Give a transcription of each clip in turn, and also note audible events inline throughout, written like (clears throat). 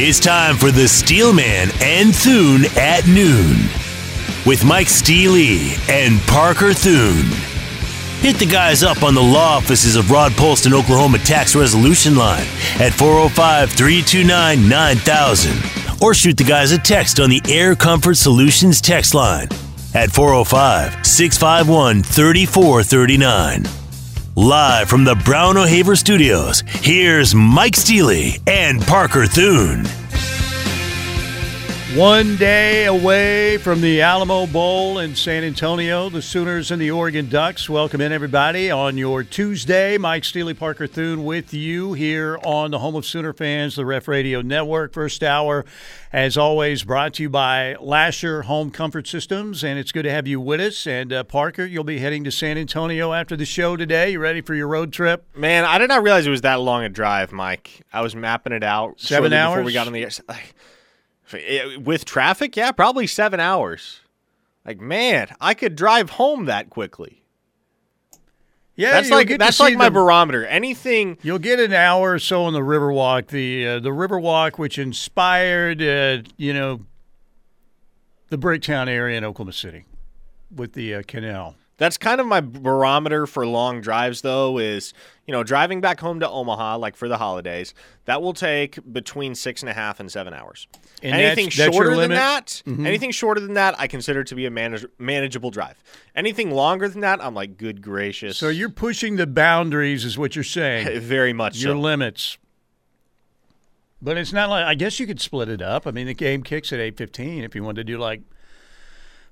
It's time for the Steelman and Thune at noon with Mike Steely and Parker Thune. Hit the guys up on the law offices of Rod Polston Oklahoma Tax Resolution Line at 405 329 9000 or shoot the guys a text on the Air Comfort Solutions text line at 405 651 3439. Live from the Brown O'Haver Studios, here's Mike Steely and Parker Thune. One day away from the Alamo Bowl in San Antonio, the Sooners and the Oregon Ducks. Welcome in, everybody, on your Tuesday. Mike Steely, Parker Thune with you here on the home of Sooner fans, the Ref Radio Network. First hour, as always, brought to you by Lasher Home Comfort Systems, and it's good to have you with us. And uh, Parker, you'll be heading to San Antonio after the show today. You ready for your road trip? Man, I did not realize it was that long a drive, Mike. I was mapping it out Seven hours? before we got on the air. With traffic, yeah, probably seven hours. Like, man, I could drive home that quickly. Yeah, That's like that's like my the- barometer. Anything You'll get an hour or so on the Riverwalk. The uh, the Riverwalk, which inspired, uh, you know, the Bricktown area in Oklahoma City, with the uh, canal. That's kind of my barometer for long drives, though, is, you know, driving back home to Omaha, like for the holidays, that will take between six and a half and seven hours. And anything that's- that's shorter than that, Mhm. anything shorter than that, I consider to be a manage- manageable drive. Anything longer than that, I'm like, good gracious. So you're pushing the boundaries, is what you're saying. (laughs) very much your so. limits. But it's not like I guess you could split it up. I mean, the game kicks at eight fifteen. If you wanted to do like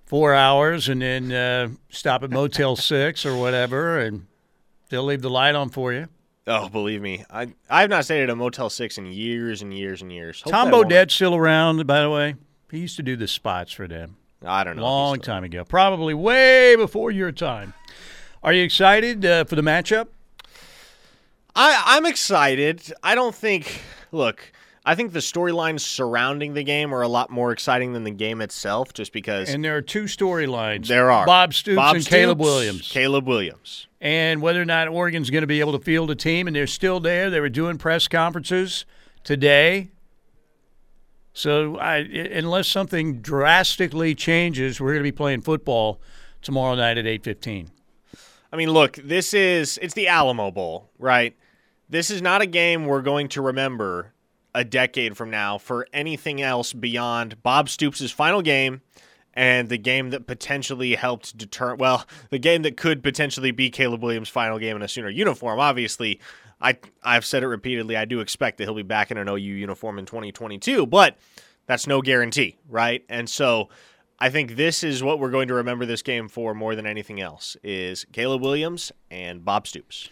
four hours and then uh, stop at Motel (laughs) Six or whatever, and they'll leave the light on for you. Oh, believe me, I I have not stayed at a Motel Six in years and years and years. Hopefully Tom I. Bodett's still around, by the way. He used to do the spots for them. I don't know. Long time ago, probably way before your time. Are you excited uh, for the matchup? I I'm excited. I don't think. Look, I think the storylines surrounding the game are a lot more exciting than the game itself, just because And there are two storylines. there are Bob Stoops Bob and Caleb Williams. Caleb Williams. and whether or not Oregon's going to be able to field a team, and they're still there. They were doing press conferences today. So, I, unless something drastically changes, we're going to be playing football tomorrow night at eight fifteen. I mean, look, this is it's the Alamo Bowl, right? This is not a game we're going to remember a decade from now for anything else beyond Bob Stoops' final game and the game that potentially helped deter well, the game that could potentially be Caleb Williams' final game in a Sooner uniform. Obviously, I I've said it repeatedly, I do expect that he'll be back in an OU uniform in 2022, but that's no guarantee, right? And so I think this is what we're going to remember this game for more than anything else is Caleb Williams and Bob Stoops.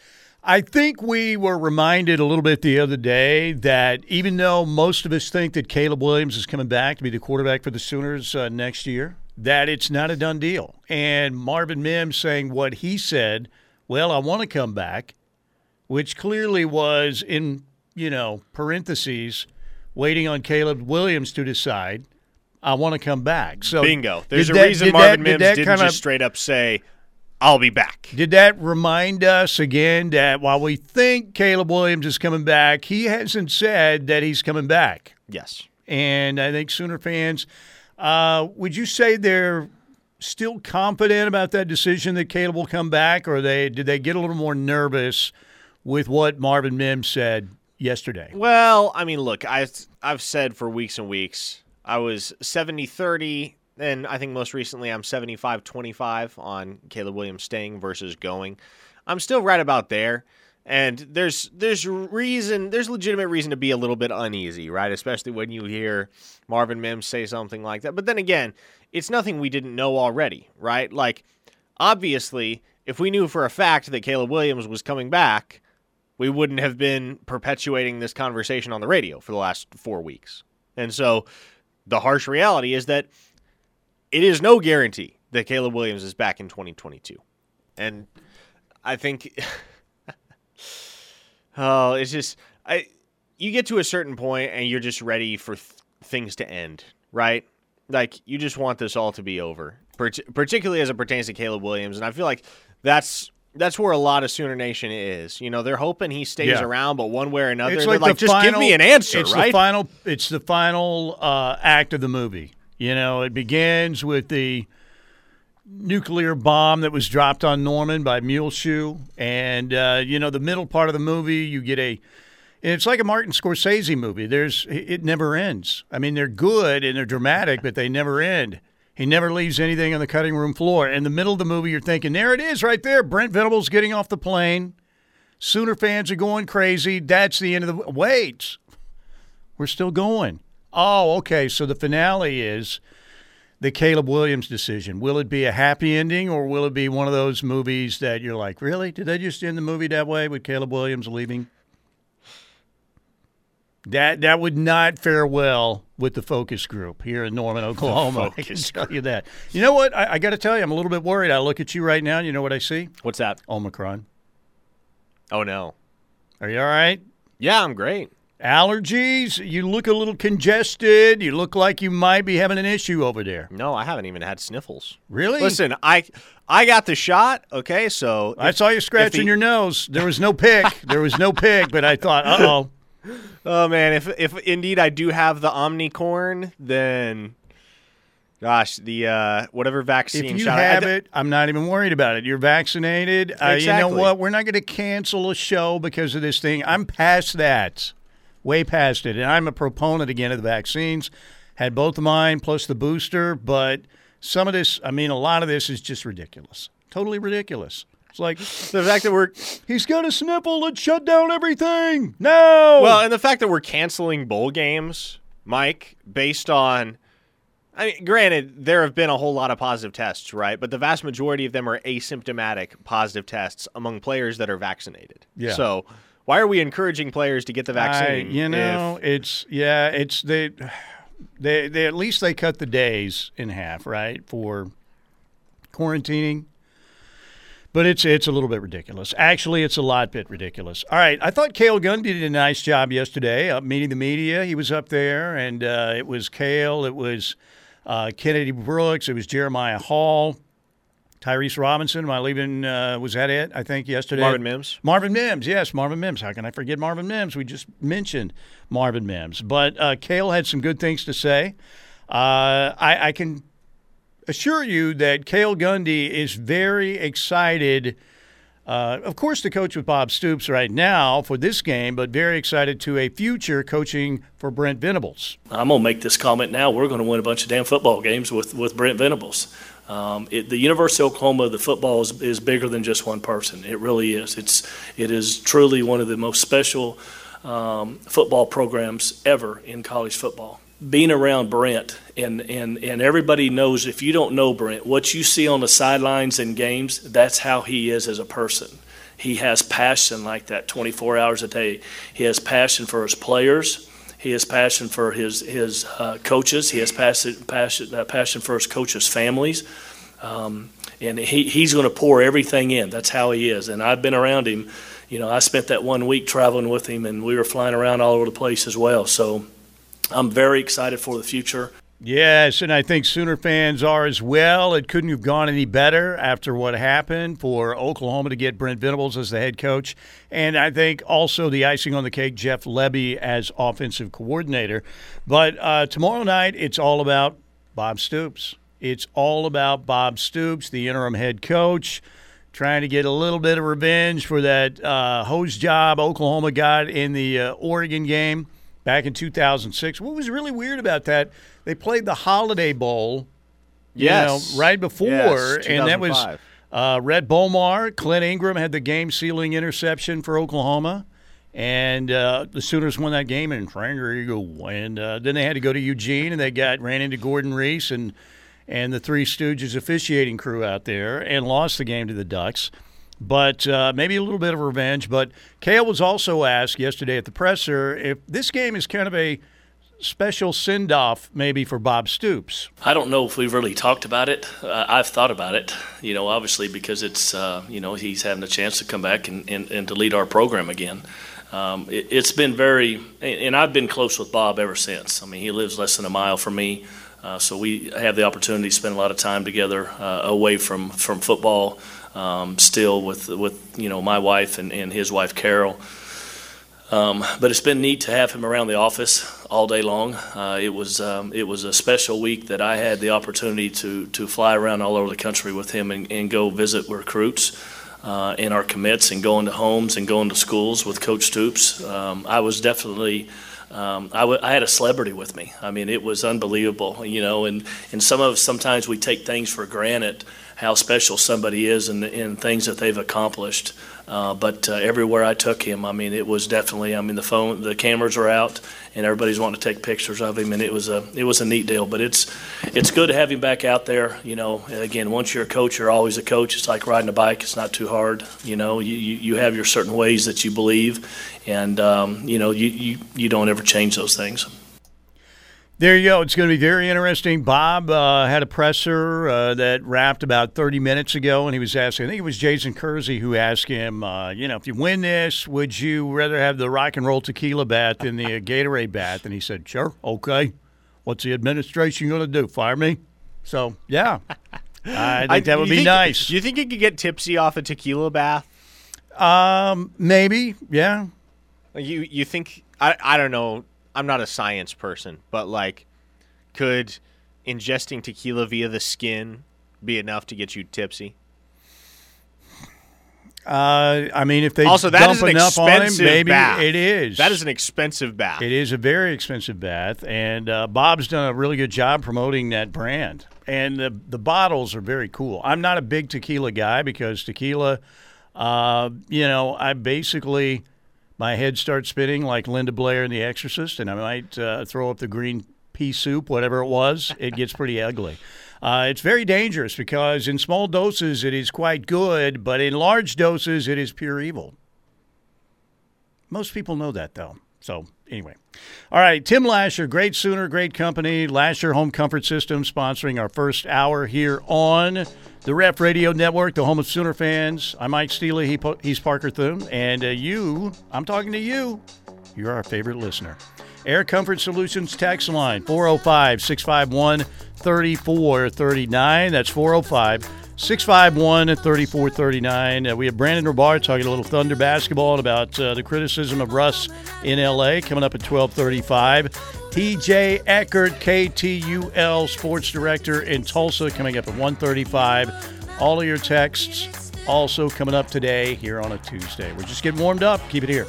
I think we were reminded a little bit the other day that even though most of us think that Caleb Williams is coming back to be the quarterback for the Sooners uh, next year, that it's not a done deal. And Marvin Mims saying what he said, well, I want to come back, which clearly was in, you know, parentheses, waiting on Caleb Williams to decide, I want to come back. So Bingo. There's a that- reason Marvin that- did Mims that didn't kinda- just straight up say, I'll be back. did that remind us again that while we think Caleb Williams is coming back, he hasn't said that he's coming back? Yes. And I think Sooner fans, uh, would you say they're still confident about that decision that Caleb will come back, or they did they get a little more nervous with what Marvin Mims said yesterday? Well, I mean, look, I, I've said for weeks and weeks, I was 70 30, and I think most recently I'm 75 25 on Caleb Williams staying versus going. I'm still right about there. And there's there's reason there's legitimate reason to be a little bit uneasy, right? Especially when you hear Marvin Mims say something like that. But then again, it's nothing we didn't know already, right? Like obviously, if we knew for a fact that Caleb Williams was coming back, we wouldn't have been perpetuating this conversation on the radio for the last 4 weeks. And so the harsh reality is that it is no guarantee that Caleb Williams is back in 2022. And I think (laughs) Oh, it's just I you get to a certain point and you're just ready for th- things to end, right? Like you just want this all to be over, Part- particularly as it pertains to Caleb Williams, and I feel like that's that's where a lot of Sooner Nation is. You know, they're hoping he stays Yeah. around, but one way or another, It's they're like, like, just final, give me an answer, it's right? The final, it's the final uh, act of the movie. You know, it begins with the nuclear bomb that was dropped on Norman by Muleshoe, and uh, you know, the middle part of the movie, you get a. It's like a Martin Scorsese movie. There's it never ends. I mean, they're good and they're dramatic, but they never end. He never leaves anything on the cutting room floor. In the middle of the movie, you're thinking, there it is, right there. Brent Venables getting off the plane. Sooner fans are going crazy. That's the end of the. Wait, we're still going. Oh, okay. So the finale is the Caleb Williams decision. Will it be a happy ending or will it be one of those movies that you're like, really? Did they just end the movie that way with Caleb Williams leaving? That that would not fare well with the focus group here in Norman, Oklahoma. (laughs) I can tell you that. You know what? I, I got to tell you, I'm a little bit worried. I look at you right now. and You know what I see? What's that? Omicron. Oh no. Are you all right? Yeah, I'm great. Allergies? You look a little congested. You look like you might be having an issue over there. No, I haven't even had sniffles. Really? Listen, I I got the shot. Okay, so I saw you scratching the- your nose. There was no pick. (laughs) There was no pick, but I thought, uh oh. Oh man, if if indeed I do have the Omnicorn, then gosh, the uh, whatever vaccine If you shot I- have it, I'm not even worried about it. You're vaccinated. Uh, you know what? We're not going to cancel a show because of this thing. I'm past that, way past it. And I'm a proponent again of the vaccines. Had both of mine plus the booster, but some of this, I mean, a lot of this is just ridiculous. Totally ridiculous. It's like the fact that we're he's got a sniffle. Let's shut down everything. No. well, and the fact that we're canceling bowl games, Mike, based on. I mean, granted, there have been a whole lot of positive tests, right? But the vast majority of them are asymptomatic positive tests among players that are vaccinated. Yeah. So why are we encouraging players to get the I, vaccine? you know, it's yeah, it's they, they, they at least they cut the days in half, right, for quarantining. But it's it's a little bit ridiculous. Actually, it's a lot bit ridiculous. All right, I thought Cale Gundy did a nice job yesterday uh, meeting the media. He was up there, and uh, it was Cale, it was uh, Kennedy Brooks, it was Jeremiah Hall, Tyrese Robinson. Am I leaving? Uh, was that it? I think yesterday. Marvin Mims. Marvin Mims, yes, Marvin Mims. How can I forget Marvin Mims? We just mentioned Marvin Mims. But uh, Cale had some good things to say. Uh, I, I can assure you that Cale Gundy is very excited. Uh, of course, to coach with Bob Stoops right now for this game, but very excited to a future coaching for Brent Venables. I'm going to make this comment now. We're going to win a bunch of damn football games with, with Brent Venables. Um, it, the University of Oklahoma, the football is, is bigger than just one person. It really is. It's it is truly one of the most special um, football programs ever in college football. Being around Brent and, and, and everybody knows if you don't know Brent, what you see on the sidelines in games, that's how he is as a person. He has passion like that 24 hours a day. He has passion for his players. He has passion for his his uh, coaches. He has passion passion uh, passion for his coaches' families, um, and he, he's going to pour everything in. That's how he is. And I've been around him. You know, I spent that one week traveling with him, and we were flying around all over the place as well. So I'm very excited for the future. Yes, and I think Sooner fans are as well. It couldn't have gone any better after what happened for Oklahoma to get Brent Venables as the head coach. And I think also the icing on the cake, Jeff Lebby as offensive coordinator. But uh, tomorrow night, it's all about Bob Stoops. It's all about Bob Stoops, the interim head coach, trying to get a little bit of revenge for that uh, hose job Oklahoma got in the uh, Oregon game back in 2006. What was really weird about that? They played the Holiday Bowl, you Yes. know, right before, Yes, and that was 2005. uh, Rhett Bomar. Clint Ingram had the game-sealing interception for Oklahoma, and uh, the Sooners won that game and in San Diego. And uh, then they had to go to Eugene, and they got ran into Gordon Riese and and the Three Stooges officiating crew out there, and lost the game to the Ducks but uh, maybe a little bit of revenge. But Cale was also asked yesterday at the presser if this game is kind of a special send off, maybe for Bob Stoops. I don't know if we've really talked about it. Uh, I've thought about it, you know, obviously because it's, uh, you know, he's having a chance to come back and, and, and to lead our program again. Um, it, it's been very, and and I've been close with Bob ever since. I mean, he lives less than a mile from me, uh, so we have the opportunity to spend a lot of time together uh, away from from football. Um, still with with you know my wife and, and his wife Carol. Um, but it's been neat to have him around the office all day long. Uh, it was um, it was a special week that I had the opportunity to to fly around all over the country with him and, and go visit recruits uh, in our commits and going to homes and going to schools with Coach Stoops. Um, I was definitely. Um, I, w- I had a celebrity with me. I mean, it was unbelievable, you know. And, and some of sometimes we take things for granted, how special somebody is and, and things that they've accomplished. Uh, but uh, everywhere I took him, I mean, it was definitely. I mean, the phone, the cameras are out, and everybody's wanting to take pictures of him, and it was a it was a neat deal. But it's it's good to have him back out there. You know, again, once you're a coach, you're always a coach. It's like riding a bike; it's not too hard. You know, you you, have your certain ways that you believe, and um, you know, you, you you don't ever change those things. There you go. It's going to be very interesting. Bob uh, had a presser uh, that wrapped about 30 minutes ago, and he was asking, I think it was Jason Kersey who asked him, uh, you know, if you win this, would you rather have the rock and roll tequila bath than the Gatorade bath? And he said, sure, okay. What's the administration going to do? Fire me? So, yeah. I (laughs) think that would be think, nice. Do you think you could get tipsy off a tequila bath? Um, maybe, yeah. You you think I I don't know I'm not a science person, but like, could ingesting tequila via the skin be enough to get you tipsy? Uh, I mean, if they also that is an enough on him, expensive maybe bath. it is. That is an expensive bath. It is a very expensive bath, and uh, Bob's done a really good job promoting that brand. And the the bottles are very cool. I'm not a big tequila guy because tequila, uh, you know, I basically my head starts spinning like Linda Blair in The Exorcist, and I might uh, throw up the green pea soup, whatever it was. It gets pretty ugly. Uh, it's very dangerous because in small doses it is quite good, but in large doses it is pure evil. Most people know that, though. So, anyway. All right, Tim Lasher, great Sooner, great company. Lasher Home Comfort System sponsoring our first hour here on the Ref Radio Network, the home of Sooner fans. I'm Mike Steely, he, he's Parker Thune, and uh, you, I'm talking to you. You're our favorite listener. Air Comfort Solutions text line 405 651 3439. That's 405 651 3439. Uh, we have Brandon Rahbar talking a little Thunder basketball and about uh, the criticism of Russ in LA coming up at 1235. TJ Eckert, KTUL Sports Director in Tulsa, coming up at 135. All of your texts also coming up today here on a Tuesday. We're just getting warmed up. Keep it here.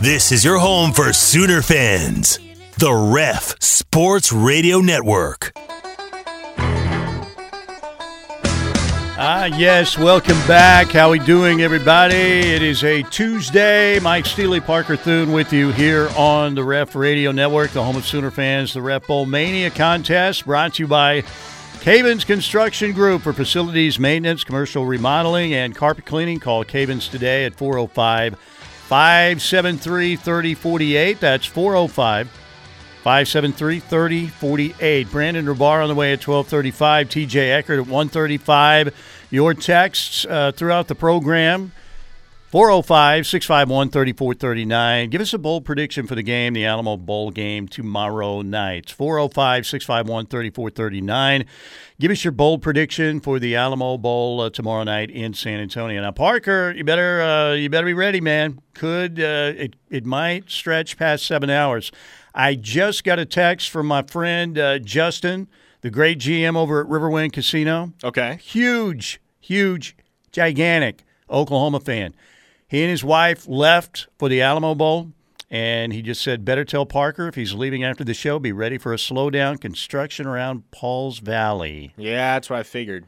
This is your home for Sooner fans. The Ref Sports Radio Network. Ah, yes. Welcome back. How we doing, everybody? It is a Tuesday. Mike Steely, Parker Thune with you here on the Ref Radio Network, the home of Sooner fans. The Ref Bowl Mania contest brought to you by Cavens Construction Group for facilities maintenance, commercial remodeling, and carpet cleaning. Call Cavens today at 405 573 3048. That's 405 573 3048. Brandon Rahbar on the way at 1235. TJ Eckert at 135. Your texts uh, throughout the program 405 651 3439. Give us a bold prediction for the game, the Alamo Bowl game tomorrow night. 405 651 3439. Give us your bold prediction for the Alamo Bowl uh, tomorrow night in San Antonio. Now, Parker, you better uh, you better be ready, man. Could uh, it it might stretch past seven hours. I just got a text from my friend uh, Justin, the great GM over at Riverwind Casino. Okay. Huge, huge, gigantic Oklahoma fan. He and his wife left for the Alamo Bowl, and he just said, better tell Parker if he's leaving after the show, be ready for a slowdown construction around Paul's Valley. Yeah, that's what I figured.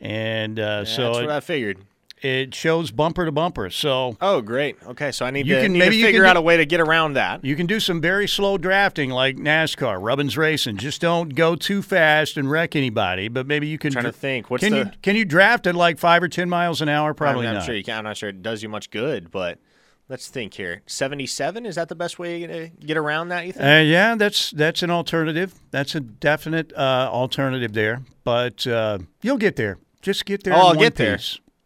And uh, Yeah, so that's what I figured. It shows bumper to bumper. So Oh, great. Okay, so I need You to, can- need maybe to figure out do- a way to get around that. you can do some very slow drafting like NASCAR, Rubbins Racing. Just don't go too fast and wreck anybody. But maybe you can. trying to think. What's can the? you can you draft at like five or ten miles an hour? Probably I'm, I'm not. sure you can. I'm not sure it does you much good, but let's think here. 77 is that the best way to get around that? You think? Uh, yeah, that's that's an alternative. That's a definite uh, alternative there. But uh, you'll get there. Just get there. Oh, I'll one get there.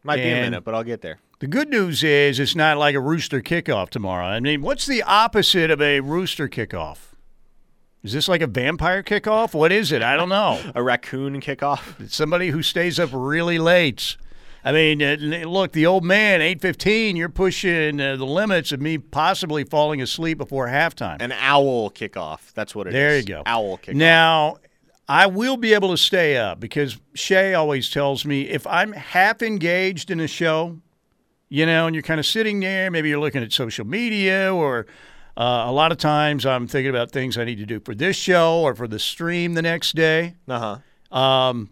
Might be a minute, but I'll get there. The good news is it's not like a rooster kickoff tomorrow. I mean, what's the opposite of a rooster kickoff? Is this like a vampire kickoff? What is it? I don't know. (laughs) A raccoon kickoff. Somebody who stays up really late. I mean, uh, look, the old man, eight fifteen. You're pushing uh, the limits of me possibly falling asleep before halftime. An owl kickoff. That's what it is. There you go. Owl kickoff. Now, I will be able to stay up because Shay always tells me if I'm half engaged in a show, you know, and you're kind of sitting there, maybe you're looking at social media or uh, a lot of times I'm thinking about things I need to do for this show or for the stream the next day. uh huh. Um,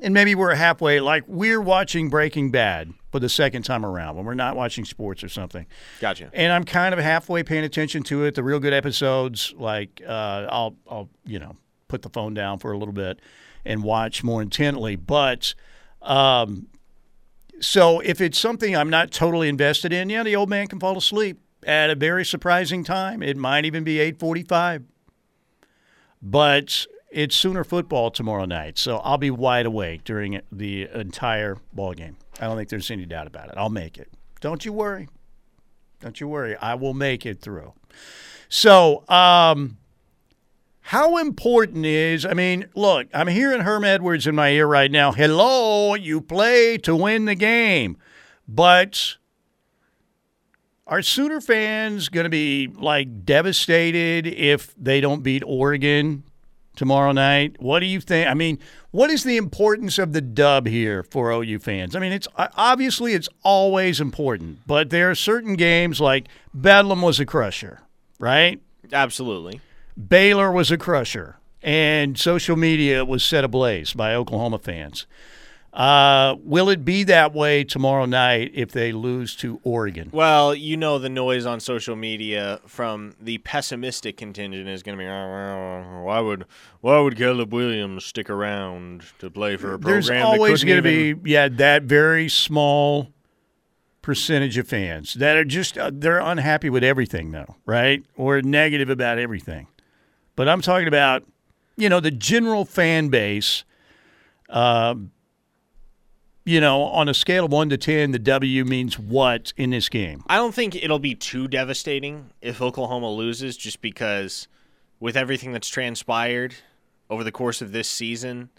and maybe we're halfway, like we're watching Breaking Bad for the second time around when we're not watching sports or something. Gotcha. And I'm kind of halfway paying attention to it. The real good episodes, like uh, I'll, I'll, you know, put the phone down for a little bit and watch more intently. But um, so if it's something I'm not totally invested in, yeah, the old man can fall asleep at a very surprising time. It might even be 8:45. But it's Sooner football tomorrow night, so I'll be wide awake during the entire ball game. I don't think there's any doubt about it. I'll make it. Don't you worry. Don't you worry. I will make it through. So, um, how important is, I mean, look, I'm hearing Herm Edwards in my ear right now. Hello, you play to win the game. But are Sooner fans going to be like devastated if they don't beat Oregon tomorrow night? What do you think? I mean, what is the importance of the dub here for OU fans? I mean, it's obviously it's always important, but there are certain games like Bedlam was a crusher, right? Absolutely. Baylor was a crusher, and social media was set ablaze by Oklahoma fans. Uh, will it be that way tomorrow night if they lose to Oregon? Well, you know the noise on social media from the pessimistic contingent is going to be, "Oh, why would why would Caleb Williams stick around to play for a program? There's always going to be yeah that very small percentage of fans that are just uh, they're unhappy with everything though, right? Or negative about everything. But I'm talking about you know the general fan base. Uh, you know, on a scale of one to 10, the W means what in this game? I don't think it'll be too devastating if Oklahoma loses, just because with everything that's transpired over the course of this season,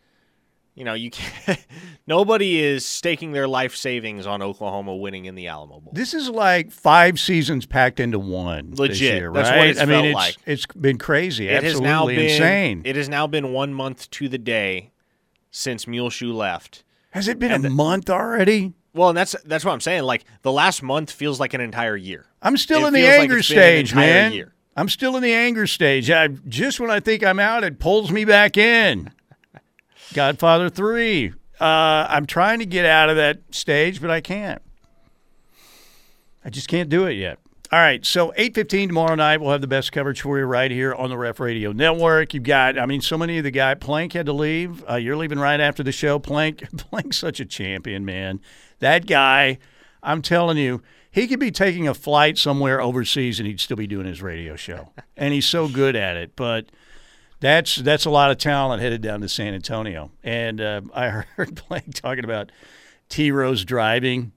you know, you can't, (laughs) nobody is staking their life savings on Oklahoma winning in the Alamo Bowl. This is like five seasons packed into one. Legit. Year, That's right? what it's I mean, it's, like. it's been crazy. It has Absolutely now been insane. It has now been one month to the day since Muleshoe left. Has it been and a the- month already? Well, and that's that's what I'm saying. Like the last month feels like an entire year. I'm still It in the like anger an stage, man. year. I'm still in the anger stage. I just when I think I'm out, it pulls me back in. Godfather three. Uh, I'm trying to get out of that stage, but I can't. I just can't do it yet. All right, so 8:15 tomorrow night we'll have the best coverage for you right here on the Ref Radio Network. You've got, I mean, so many of the guy Plank had to leave. Uh, you're leaving right after the show. Plank, (laughs) Plank's such a champion, man. That guy, I'm telling you, he could be taking a flight somewhere overseas and he'd still be doing his radio show, and he's so good at it. But that's that's a lot of talent headed down to San Antonio. And uh, I (laughs) heard Blake talking about T Rose driving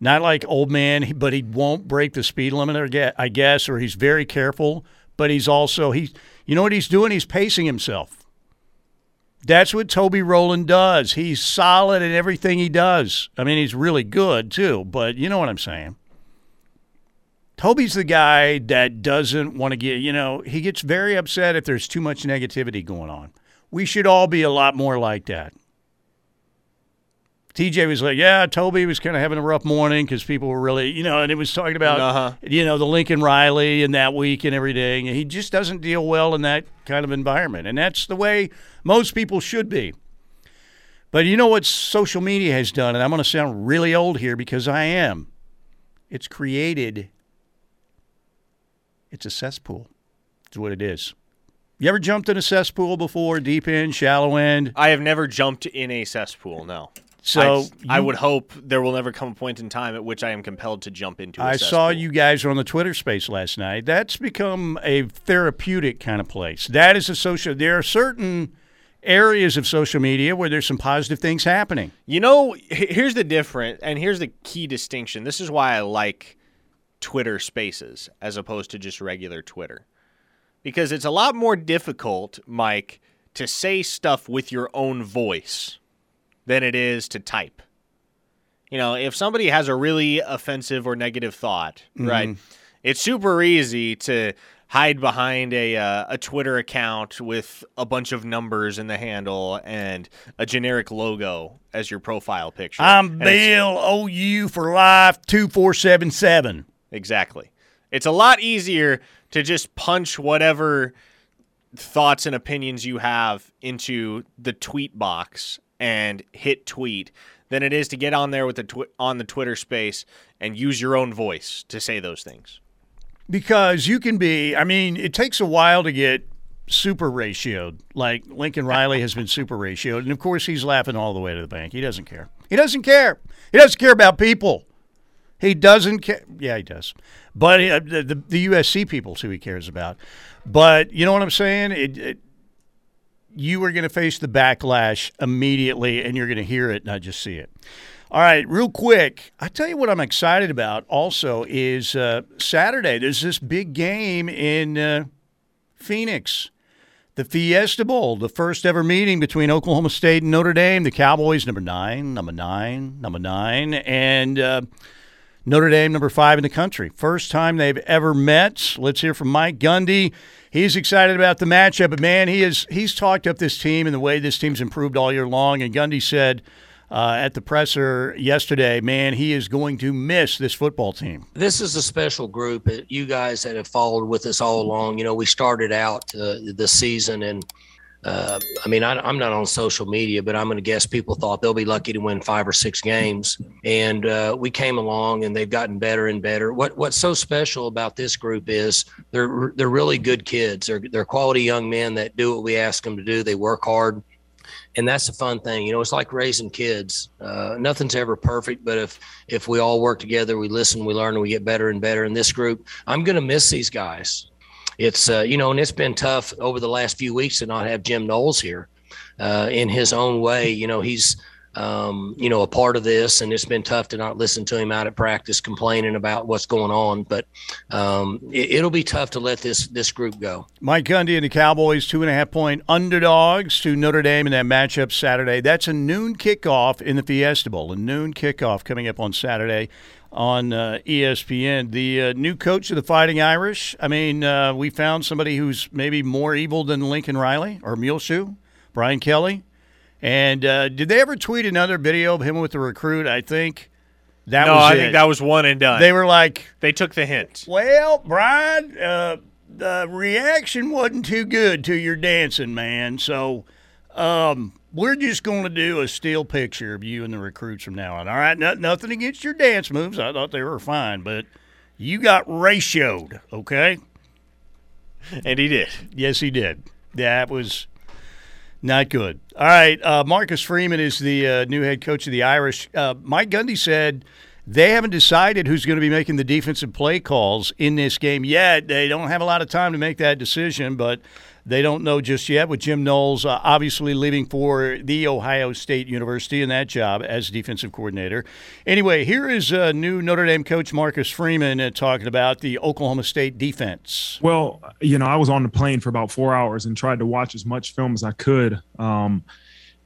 not like old man, but he won't break the speed limit, I guess, or he's very careful. But he's also he, you know what he's doing? He's pacing himself. That's what Toby Rowland does. He's solid in everything he does. I mean, he's really good too. But you know what I'm saying. Toby's the guy that doesn't want to get, you know, he gets very upset if there's too much negativity going on. We should all be a lot more like that. TJ was like, yeah, Toby was kind of having a rough morning because people were really, you know, and it was talking about, Uh-huh. you know, the Lincoln Riley and that week and everything. And he just doesn't deal well in that kind of environment. And that's the way most people should be. But you know what social media has done? And I'm going to sound really old here because I am. It's created, it's a cesspool. It's what it is. You ever jumped in a cesspool before, deep end, shallow end? I have never jumped in a cesspool. No. So I, I would hope there will never come a point in time at which I am compelled to jump into. I I saw you guys on the Twitter space last night. That's become a therapeutic kind of place. That is a social. There are certain areas of social media where there's some positive things happening. You know, here's the difference, and here's the key distinction. This is why I like Twitter Spaces as opposed to just regular Twitter. because it's a lot more difficult, Mike, to say stuff with your own voice than it is to type. You know, if somebody has a really offensive or negative thought, mm-hmm. right? It's super easy to hide behind a uh, a Twitter account with a bunch of numbers in the handle and a generic logo as your profile picture. I'm and Bill OU for life two four seven seven. Exactly. It's a lot easier to just punch whatever thoughts and opinions you have into the tweet box and hit tweet than it is to get on there with the tw- on the Twitter space and use your own voice to say those things. Because you can be, I mean, it takes a while to get super ratioed. Like Lincoln Riley has been super ratioed, and of course he's laughing all the way to the bank. He doesn't care. He doesn't care. He doesn't care about people. He doesn't care. Yeah, he does. But uh, the, the, the USC people who he cares about. But you know what I'm saying? It, it, you are going to face the backlash immediately, and you're going to hear it, not just see it. All right, real quick, I tell you what I'm excited about. Also, is uh, Saturday. There's this big game in uh, Phoenix, the Fiesta Bowl, the first ever meeting between Oklahoma State and Notre Dame. The Cowboys, number nine, number nine, number nine, and uh, Notre Dame, number five in the country. First time they've ever met. Let's hear from Mike Gundy. He's excited about the matchup, but man, he is he's talked up this team and the way this team's improved all year long. And Gundy said uh, at the presser yesterday, man, he is going to miss this football team. This is a special group. You guys that have followed with us all along. You know, we started out uh, the season and uh, I mean, I, am not on social media, but I'm going to guess people thought they'll be lucky to win five or six games, and uh, we came along, and they've gotten better and better. What What's so special about this group is they're they're really good kids. They're they're quality young men that do what we ask them to do. They work hard, and that's a fun thing. You know, it's like raising kids. Uh, nothing's ever perfect, but if if we all work together, we listen, we learn, and we get better and better. In this group, I'm going to miss these guys it's uh, you know, and it's been tough over the last few weeks to not have Jim Knowles here. Uh, in his own way, you know, he's um, you know a part of this, and it's been tough to not listen to him out at practice complaining about what's going on. But um, it, will be tough to let this this group go. Mike Gundy and the Cowboys, two and a half point underdogs to Notre Dame in that matchup Saturday. That's a noon kickoff in the Fiesta Bowl. A noon kickoff coming up on Saturday on uh, ESPN. The uh, new coach of the Fighting Irish. I mean, uh, we found somebody who's maybe more evil than Lincoln Riley or Muleshoe, Brian Kelly. And uh, did they ever tweet another video of him with the recruit? I think that no, was I it. think that was one and done. They were like, they took the hint. Well, Brian, uh, the reaction wasn't too good to your dancing, man. So. Um, we're just going to do a still picture of you and the recruits from now on. All right, no, nothing against your dance moves. I thought they were fine, but you got ratioed, okay? And he did. Yes, he did. That was not good. All right, uh, Marcus Freeman is the uh, new head coach of the Irish. Uh, Mike Gundy said they haven't decided who's going to be making the defensive play calls in this game yet. They don't have a lot of time to make that decision, but – they don't know just yet with Jim Knowles uh, obviously leaving for the Ohio State University in that job as defensive coordinator. Anyway, here is uh, new Notre Dame coach Marcus Freeman uh, talking about the Oklahoma State defense. Well, you know, I was on the plane for about four hours and tried to watch as much film as I could. Um,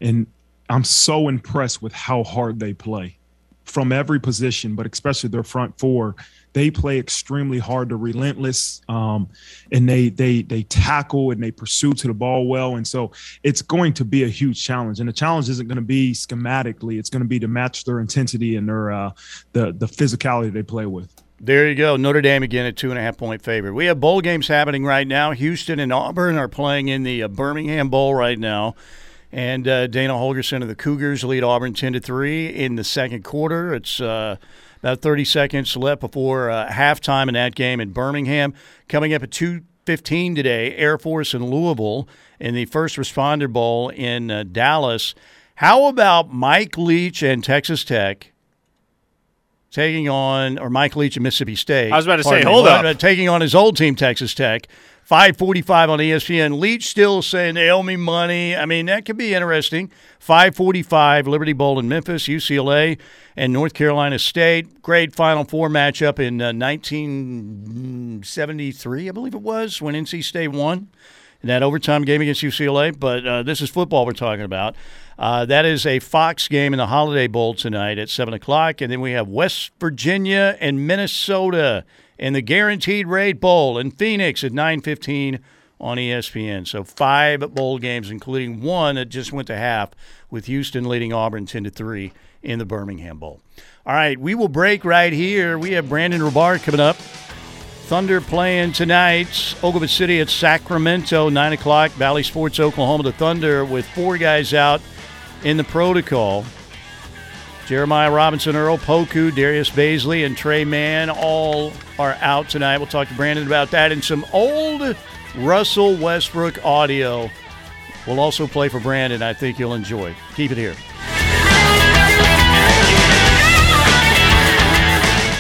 and I'm so impressed with how hard they play from every position, but especially their front four they play extremely hard. They're relentless, um, and they they they tackle and they pursue to the ball well. And so it's going to be a huge challenge. And the challenge isn't going to be schematically; it's going to be to match their intensity and their uh, the the physicality they play with. There you go. Notre Dame again a two and a half point favorite. We have bowl games happening right now. Houston and Auburn are playing in the uh, Birmingham Bowl right now. And uh, Dana Holgorsen of the Cougars lead Auburn 10 to 3 in the second quarter. It's uh, about 30 seconds left before uh, halftime in that game in Birmingham. Coming up at 2:15 today, Air Force in Louisville in the First Responder Bowl in uh, Dallas. How about Mike Leach and Texas Tech taking on, or Mike Leach and Mississippi State? I was about to say, hold up, taking on his old team, Texas Tech, 545 on ESPN. Leach still saying they owe me money. I mean, that could be interesting. 545, Liberty Bowl in Memphis, UCLA, and North Carolina State. Great Final Four matchup in uh, 1973, I believe it was, when NC State won in that overtime game against UCLA. But uh, this is football we're talking about. Uh, that is a Fox game in the Holiday Bowl tonight at 7 o'clock. And then we have West Virginia and Minnesota in the Guaranteed Rate Bowl in Phoenix at 9:15 on ESPN. So five bowl games, including one that just went to half with Houston leading Auburn 10 to three in the Birmingham Bowl. All right, we will break right here. We have Brandon Rahbar coming up. Thunder playing tonight. Oklahoma City at Sacramento, 9 o'clock. Bally Sports, Oklahoma. The Thunder with four guys out in the protocol. Jeremiah Robinson, Earl Poku, Darius Bazley, and Tre Mann all are out tonight. We'll talk to Brandon about that and some old Russell Westbrook audio. We'll also play for Brandon. I think you'll enjoy. Keep it here.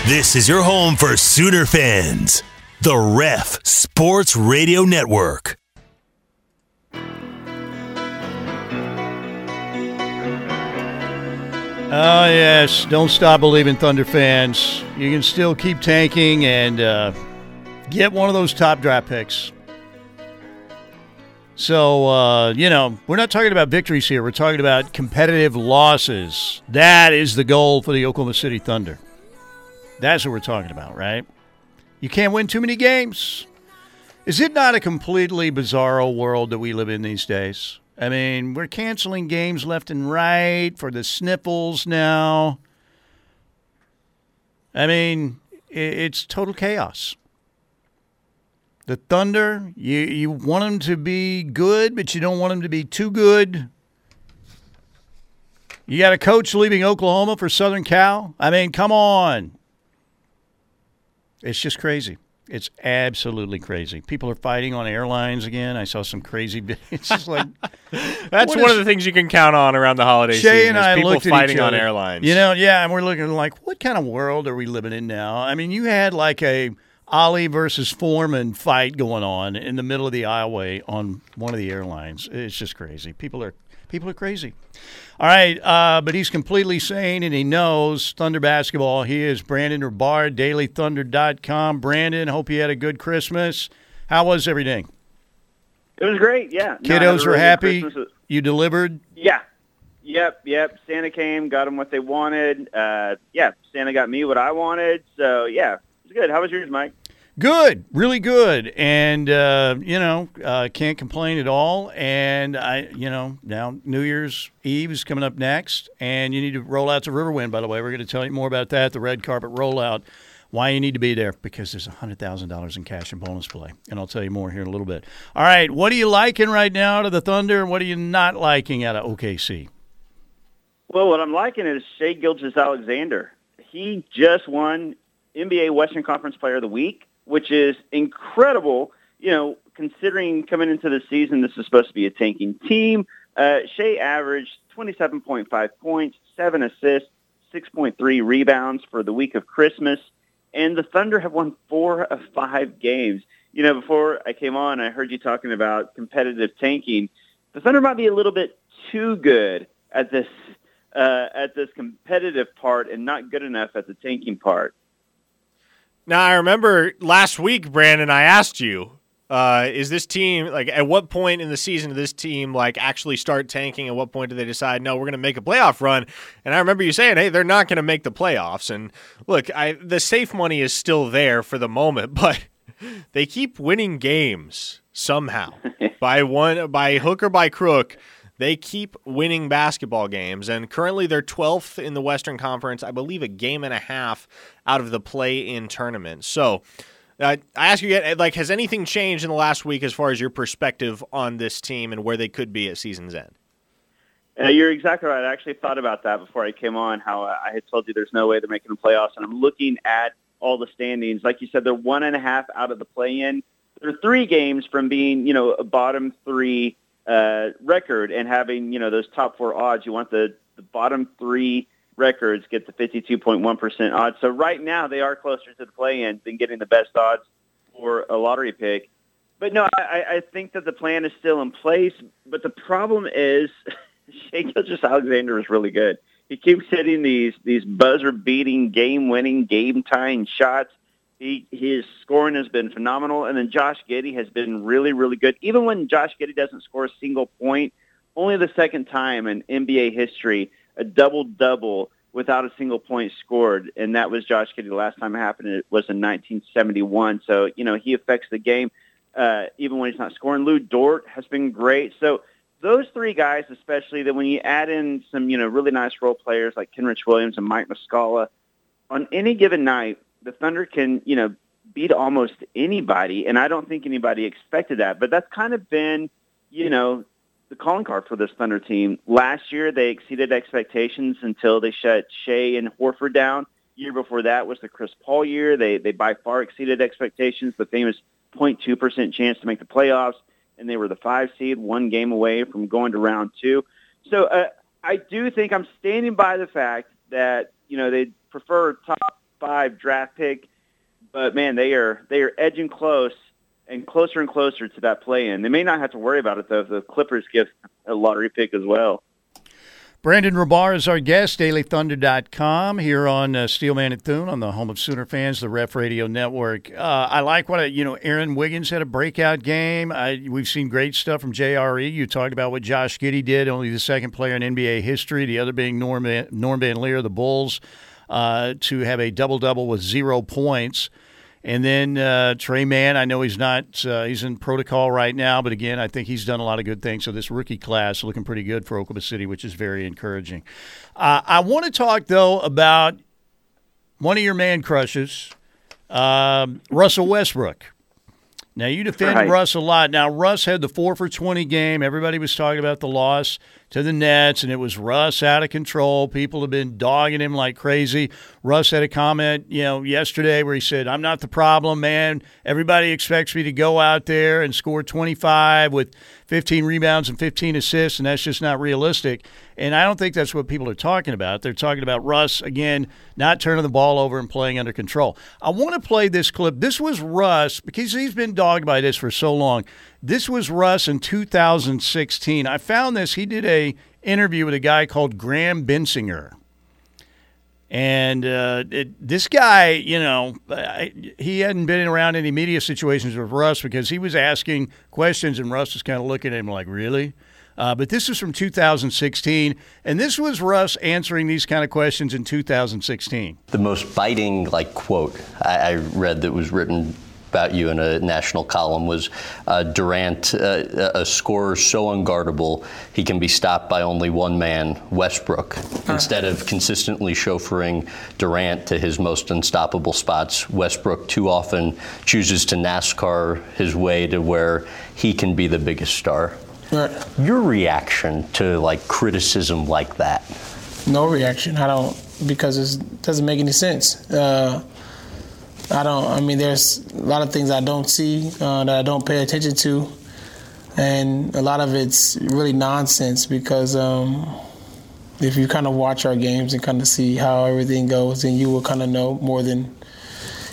This is your home for Sooner fans. The Ref Sports Radio Network. Oh, yes. Don't stop believing, Thunder fans. You can still keep tanking and uh, get one of those top draft picks. So, uh, you know, we're not talking about victories here. We're talking about competitive losses. That is the goal for the Oklahoma City Thunder. That's what we're talking about, right? You can't win too many games. Is it not a completely bizarro world that we live in these days? I mean, we're canceling games left and right for the sniffles now. I mean, it's total chaos. The Thunder, you, you want them to be good, but you don't want them to be too good. You got a coach leaving Oklahoma for Southern Cal? I mean, come on. It's just crazy. It's absolutely crazy. People are fighting on airlines again. I saw some crazy. (laughs) It's just like that's one is, of the things you can count on around the holiday Shay season. and I people looked fighting at on airlines. You know, yeah, and we're looking like, what kind of world are we living in now? I mean, you had like a Ali versus Foreman fight going on in the middle of the aisleway on one of the airlines. It's just crazy. People are people are crazy. All right, uh, but he's completely sane and he knows Thunder basketball. He is Brandon Rahbar, dailythunder.com. Brandon, hope you had a good Christmas. How was everything? It was great, yeah. Kiddos no, are happy. You delivered? Yeah. Yep, yep. Santa came, got them what they wanted. Uh, yeah, Santa got me what I wanted. So, yeah, it was good. How was yours, Mike? Good, really good, and uh, you know, uh, can't complain at all. And I, you know, now New Year's Eve is coming up next, and you need to roll out to Riverwind. By the way, we're going to tell you more about that, the red carpet rollout. Why you need to be there because there's hundred thousand dollars in cash and bonus play, and I'll tell you more here in a little bit. All right, what are you liking right now out of the Thunder? And what are you not liking out of OKC? Well, what I'm liking is Shai Gilgeous-Alexander. He just won NBA Western Conference Player of the Week which is incredible. You know, considering coming into the season, this is supposed to be a tanking team. Uh, Shai averaged 27.5 points, seven assists, 6.3 rebounds for the week of Christmas, and the Thunder have won four of five games. You know, before I came on, I heard you talking about competitive tanking. The Thunder might be a little bit too good at this uh, at this competitive part and not good enough at the tanking part. Now I remember last week, Brandon. I asked you, uh, "Is this team like at what point in the season did this team like actually start tanking? At what point do they decide no, we're going to make a playoff run?" And I remember you saying, "Hey, they're not going to make the playoffs." And look, I the safe money is still there for the moment, (laughs) but they keep winning games somehow (laughs) by one by hook or by crook. They keep winning basketball games, and currently they're 12th in the Western Conference. I believe a game and a half out of the play-in tournament. So, uh, I ask you again, like, has anything changed in the last week as far as your perspective on this team and where they could be at season's end? Uh, you're exactly right. I actually thought about that before I came on. How I had told you there's no way they're making the playoffs, and I'm looking at all the standings. Like you said, they're one and a half out of the play-in. They're three games from being, you know, a bottom three uh, record and having you know those top four odds. You want the the bottom three records get the 52.1% odds. So right now they are closer to the play-in than getting the best odds for a lottery pick. but no, I, I think that the plan is still in place. But the problem is, (laughs) Shai Gilgeous-Alexander is really good. He keeps hitting these these buzzer-beating, game-winning, game-tying shots. He his scoring has been phenomenal, and then Josh Giddey has been really, really good. Even when Josh Giddey doesn't score a single point, only the second time in NBA history a double-double without a single point scored, and that was Josh Giddey. The last time it happened it was in 1971. So you know he affects the game uh, even when he's not scoring. Lu Dort has been great. So those three guys, especially, that when you add in some you know really nice role players like Kenrich Williams and Mike Muscala, on any given night, the Thunder can you know beat almost anybody, and I don't think anybody expected that. But that's kind of been you know the calling card for this Thunder team. Last year, they exceeded expectations until they shut Shai and Horford down. Year before that was the Chris Paul year. They they by far exceeded expectations. The famous 0.2 percent chance to make the playoffs, and they were the five seed, one game away from going to round two. So uh, I do think I'm standing by the fact that you know they prefer top five draft pick, but man, they are they are edging close and closer and closer to that play in. They may not have to worry about it though if the Clippers get a lottery pick as well. Brandon Rahbar is our guest, dailythunder.com, here on uh, Steelman and Thune on the home of Sooner fans, the Ref Radio Network. Uh, I like what, I, you know, Aaron Wiggins had a breakout game. I, we've seen great stuff from JRE. You talked about what Josh Giddey did, only the second player in NBA history, the other being Norm, Norm Van Lier, the Bulls, uh, to have a double double with zero points. And then uh, Tre Mann, I know he's not, uh, he's in protocol right now, but again, I think he's done a lot of good things. So this rookie class looking pretty good for Oklahoma City, which is very encouraging. Uh, I want to talk, though, about one of your man crushes, um, Russell Westbrook. Now, you defend right. Russ a lot. Now, Russ had the 4 for 20 game. Everybody was talking about the loss to the Nets, and it was Russ out of control. People have been dogging him like crazy. Russ had a comment, you know, yesterday where he said, "I'm not the problem, man. Everybody expects me to go out there and score 25 with 15 rebounds and 15 assists, and that's just not realistic." And I don't think that's what people are talking about. They're talking about Russ again not turning the ball over and playing under control. I want to play this clip. This was Russ because he's been dogged by this for so long. This was Russ in 2016. I found this. He did a interview with a guy called Graham Bensinger. And uh, it, this guy, you know, he hadn't been around any media situations with Russ because he was asking questions, and Russ was kind of looking at him like, really? Uh, but this is from 2016, and this was Russ answering these kind of questions in 2016. The most biting, like, quote I, I read that was written about you in a national column was uh, Durant, uh, a scorer so unguardable he can be stopped by only one man, Westbrook. Instead of consistently chauffeuring Durant to his most unstoppable spots, Westbrook too often chooses to NASCAR his way to where he can be the biggest star. Right. Your reaction to like criticism like that? No reaction. I don't because it doesn't make any sense. Uh, I don't. I mean, there's a lot of things I don't see uh, that I don't pay attention to, and a lot of it's really nonsense because um, if you kind of watch our games and kind of see how everything goes, then you will kind of know more than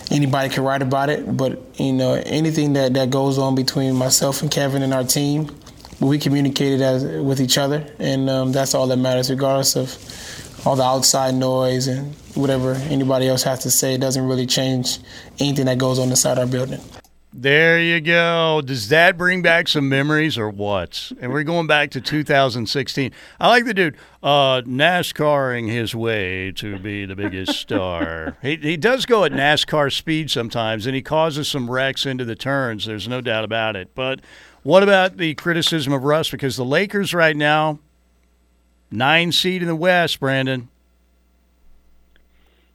anybody can write about it. But you know, anything that that goes on between myself and Kevin and our team, we communicated as with each other, and um, that's all that matters, regardless of all the outside noise and whatever anybody else has to say doesn't really change anything that goes on inside our building. There you go. Does that bring back some memories or what? And we're going back to 2016. I like the dude uh, NASCARing his way to be the biggest star. (laughs) he, he does go at NASCAR speed sometimes, and he causes some wrecks into the turns. There's no doubt about it. But what about the criticism of Russ? Because the Lakers right now, nine seed in the West, Brandon.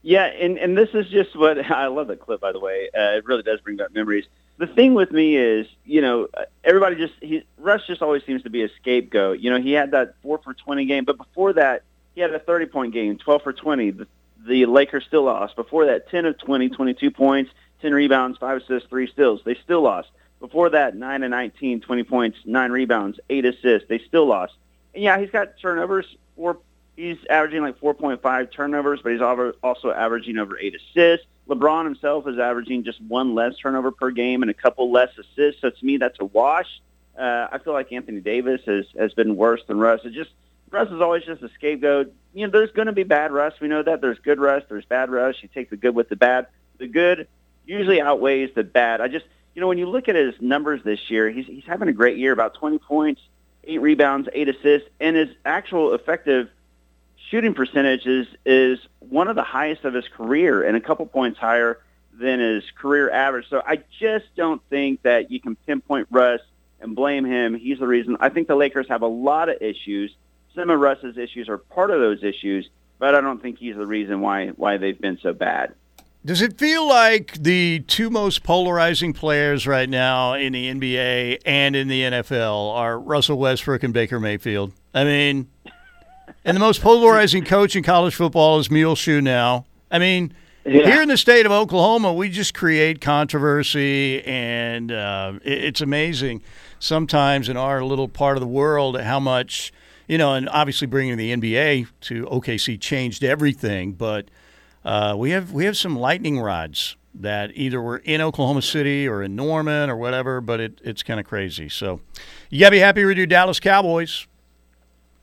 Yeah, and and this is just what (laughs) I love that clip. By the way, uh, it really does bring back memories. The thing with me is, you know, everybody just he Russ just always seems to be a scapegoat. You know, he had that four for twenty game, but before that, he had a thirty point game, twelve for twenty. The, the Lakers still lost. Before that, ten of 20, 22 points, ten rebounds, five assists, three steals. They still lost. Before that, nine and 19, 20 points, nine rebounds, eight assists. They still lost. And yeah, he's got turnovers, four he's averaging like 4.5 turnovers, but he's also averaging over eight assists. LeBron himself is averaging just one less turnover per game and a couple less assists. So to me, that's a wash. Uh, I feel like Anthony Davis has has been worse than Russ. It just Russ is always just a scapegoat. You know, there's going to be bad Russ. We know that. There's good Russ. There's bad Russ. You take the good with the bad. The good usually outweighs the bad. I just, you know, when you look at his numbers this year, he's he's having a great year. About 20 points, eight rebounds, eight assists, and his actual effective shooting percentage is is one of the highest of his career, and a couple points higher than his career average. So I just don't think that you can pinpoint Russ and blame him. He's the reason. I think the Lakers have a lot of issues. Some of Russ's issues are part of those issues, but I don't think he's the reason why why they've been so bad. Does it feel like the two most polarizing players right now in the NBA and in the NFL are Russell Westbrook and Baker Mayfield? I mean, and the most polarizing coach in college football is Muleshoe now. I mean, yeah. here in the state of Oklahoma, we just create controversy, and uh, it's amazing sometimes in our little part of the world how much, you know, and obviously bringing the NBA to OKC changed everything, but – uh, we have we have some lightning rods that either were in Oklahoma City or in Norman or whatever, but it, it's kind of crazy. So you got to be happy with your Dallas Cowboys.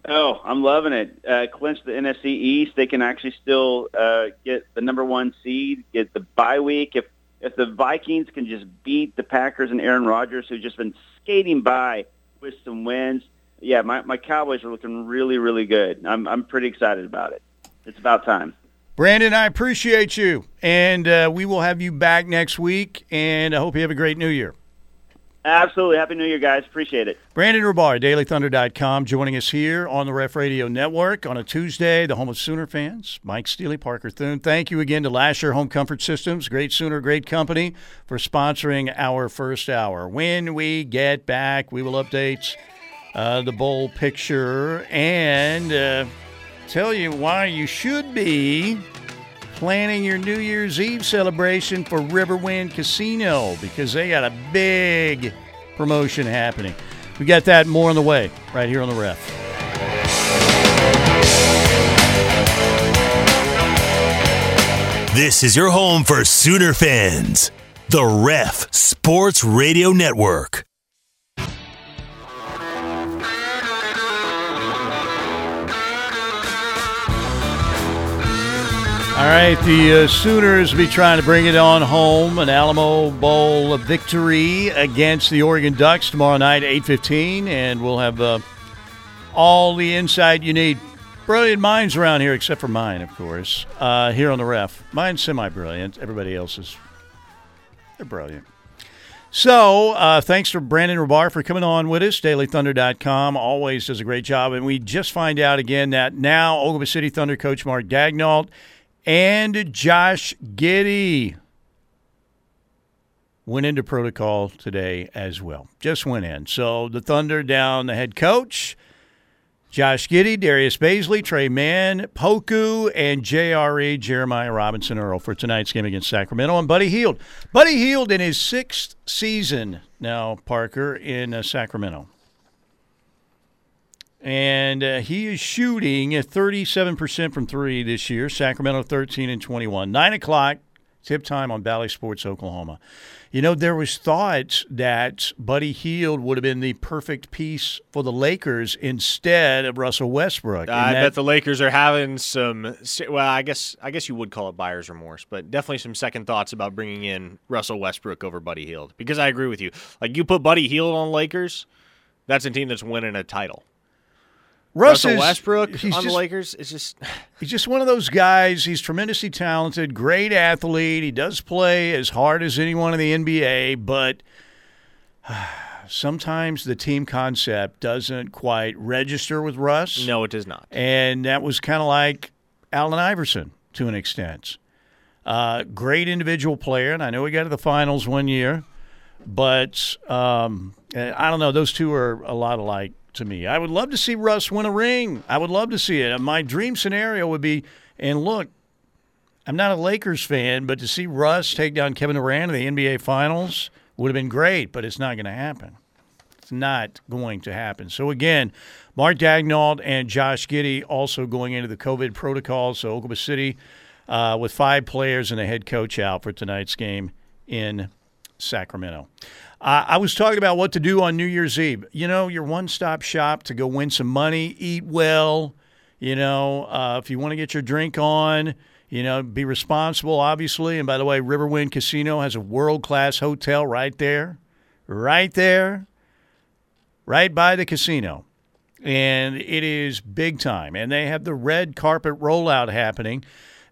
Oh, I'm loving it. Uh, clinch the NFC East. They can actually still uh, get the number one seed, get the bye week. If if the Vikings can just beat the Packers and Aaron Rodgers, who've just been skating by with some wins, yeah, my, my Cowboys are looking really, really good. I'm I'm pretty excited about it. It's about time. Brandon, I appreciate you. And uh, we will have you back next week. And I hope you have a great new year. Absolutely. Happy New Year, guys. Appreciate it. Brandon Rahbar, DailyThunder.com, joining us here on the Ref Radio Network on a Tuesday, the home of Sooner fans. Mike Steely, Parker Thune. Thank you again to Lasher Home Comfort Systems, great Sooner, great company, for sponsoring our first hour. When we get back, we will update uh, the bowl picture and. Uh, tell you why you should be planning your New Year's Eve celebration for Riverwind Casino because they got a big promotion happening. We got that more on the way right here on the ref. This is your home for Sooner fans. The Ref Sports Radio Network. All right, the uh, Sooners will be trying to bring it on home. An Alamo Bowl victory against the Oregon Ducks tomorrow night, 8.15, and we'll have uh, all the insight you need. Brilliant minds around here, except for mine, of course, uh, here on the ref. Mine's semi-brilliant. Everybody else is they're brilliant. So, uh, thanks to Brandon Rahbar for coming on with us. DailyThunder.com always does a great job. And we just find out again that now Oklahoma City Thunder coach Mark Daigneault – and Josh Giddey went into protocol today as well. Just went in. So the Thunder down the head coach, Josh Giddey, Darius Bazley, Tre Mann, Poku, and JRE, Jeremiah Robinson Earl for tonight's game against Sacramento. And Buddy Hield. Buddy Hield in his sixth season now, Parker, in uh, Sacramento and uh, he is shooting at 37% from three this year. Sacramento 13 and 21. Nine o'clock tip time on Bally Sports Oklahoma. You know, there was thought that Buddy Hield would have been the perfect piece for the Lakers instead of Russell Westbrook. I that, bet the Lakers are having some. Well, I guess I guess you would call it buyer's remorse, but definitely some second thoughts about bringing in Russell Westbrook over Buddy Hield. Because I agree with you. Like you put Buddy Hield on Lakers, that's a team that's winning a title. Russ Russell is, Westbrook on just, the Lakers is just (sighs) he's just one of those guys. He's tremendously talented, great athlete. He does play as hard as anyone in the NBA, but (sighs) sometimes the team concept doesn't quite register with Russ. No, it does not. And that was kind of like Allen Iverson to an extent. Uh, great individual player, and I know he got to the finals one year, but um, I don't know. Those two are a lot alike to me. I would love to see Russ win a ring. I would love to see it. My dream scenario would be, and look, I'm not a Lakers fan, but to see Russ take down Kevin Durant in the NBA Finals would have been great, but it's not going to happen. It's not going to happen. So again, Mark Daigneault and Josh Giddey also going into the COVID protocol. So Oklahoma City uh, with five players and a head coach out for tonight's game in Sacramento. Uh, I was talking about what to do on New Year's Eve. You know, your one stop shop to go win some money, eat well. You know, uh, if you want to get your drink on, you know, be responsible, obviously. And by the way, Riverwind Casino has a world class hotel right there, right there, right by the casino. And it is big time. And they have the red carpet rollout happening.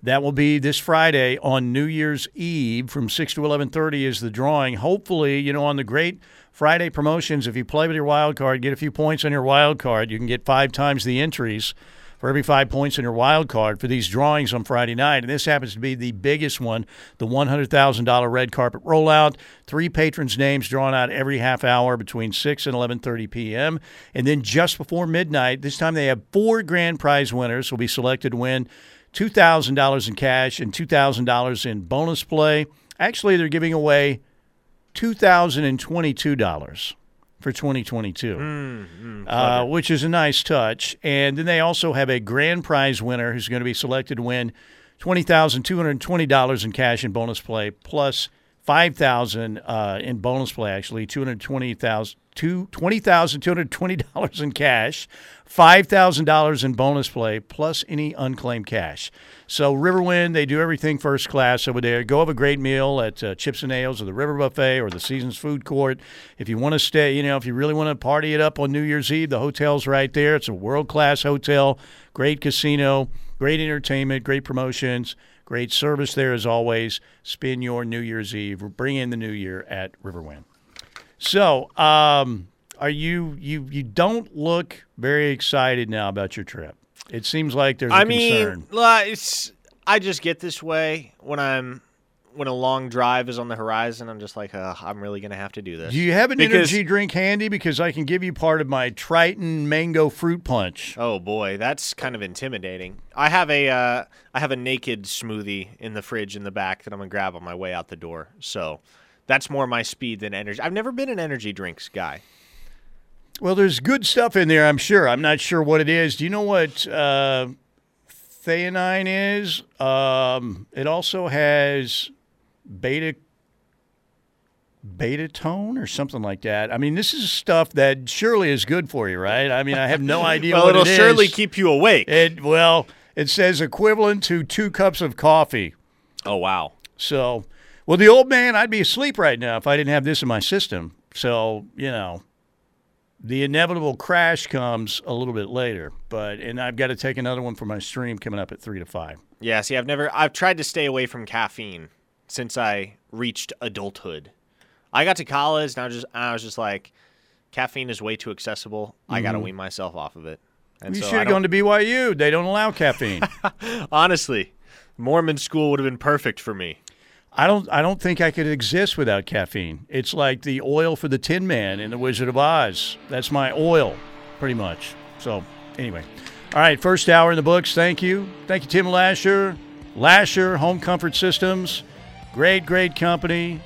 That will be this Friday on New Year's Eve from 6 to 11:30 is the drawing. Hopefully, you know, on the great Friday promotions, if you play with your wild card, get a few points on your wild card, you can get five times the entries for every five points in your wild card for these drawings on Friday night. And this happens to be the biggest one, the $100,000 red carpet rollout. Three patrons' names drawn out every half hour between 6 and 11:30 p.m. And then just before midnight, this time they have four grand prize winners will be selected to win $2,000 in cash and $2,000 in bonus play. Actually, they're giving away $2,022 for 2022, Mm, mm, uh, which is a nice touch. And then they also have a grand prize winner who's going to be selected to win $20,220 in cash and bonus play, plus 5000 uh, in bonus play, actually, $220,000. $20,220 in cash, $5,000 in bonus play, plus any unclaimed cash. So, Riverwind, they do everything first class over there. Go have a great meal at uh, Chips and Ales or the River Buffet or the Seasons Food Court. If you want to stay, you know, if you really want to party it up on New Year's Eve, the hotel's right there. It's a world class hotel, great casino, great entertainment, great promotions. Great service there as always. Spend your New Year's Eve. Bring in the new year at Riverwind. So, um, are you you you don't look very excited now about your trip? It seems like there's a I concern. mean, it's I just get this way when I'm when a long drive is on the horizon. I'm just like, uh, I'm really gonna have to do this. Do you have an Because- energy drink handy? Because I can give you part of my Triton Mango Fruit Punch. Oh boy, that's kind of intimidating. I have a uh, I have a naked smoothie in the fridge in the back that I'm gonna grab on my way out the door. So that's more my speed than energy. I've never been an energy drinks guy. Well, there's good stuff in there, I'm sure. I'm not sure what it is. Do you know what uh, theanine is? Um, it also has beta beta tone or something like that. I mean, this is stuff that surely is good for you, right? I mean, I have no (laughs) idea well, what it'll it is. surely keep you awake. It well, it says equivalent to two cups of coffee. oh wow. So, well, the old man, I'd be asleep right now if I didn't have this in my system. So, you know, the inevitable crash comes a little bit later. But and I've got to take another one for my stream coming up at three to five. Yeah. See, I've never. I've tried to stay away from caffeine since I reached adulthood. I got to college, and I was just I was just like, caffeine is way too accessible. I got to mm-hmm. wean myself off of it. And you so should have gone to BYU. They don't allow caffeine. (laughs) Honestly, Mormon school would have been perfect for me. I don't. I don't think I could exist without caffeine. It's like the oil for the Tin Man in the Wizard of Oz. That's my oil, pretty much. So anyway, all right. First hour in the books. Thank you. Thank you, Tim Lasher. Lasher Home Comfort Systems. Great, great company.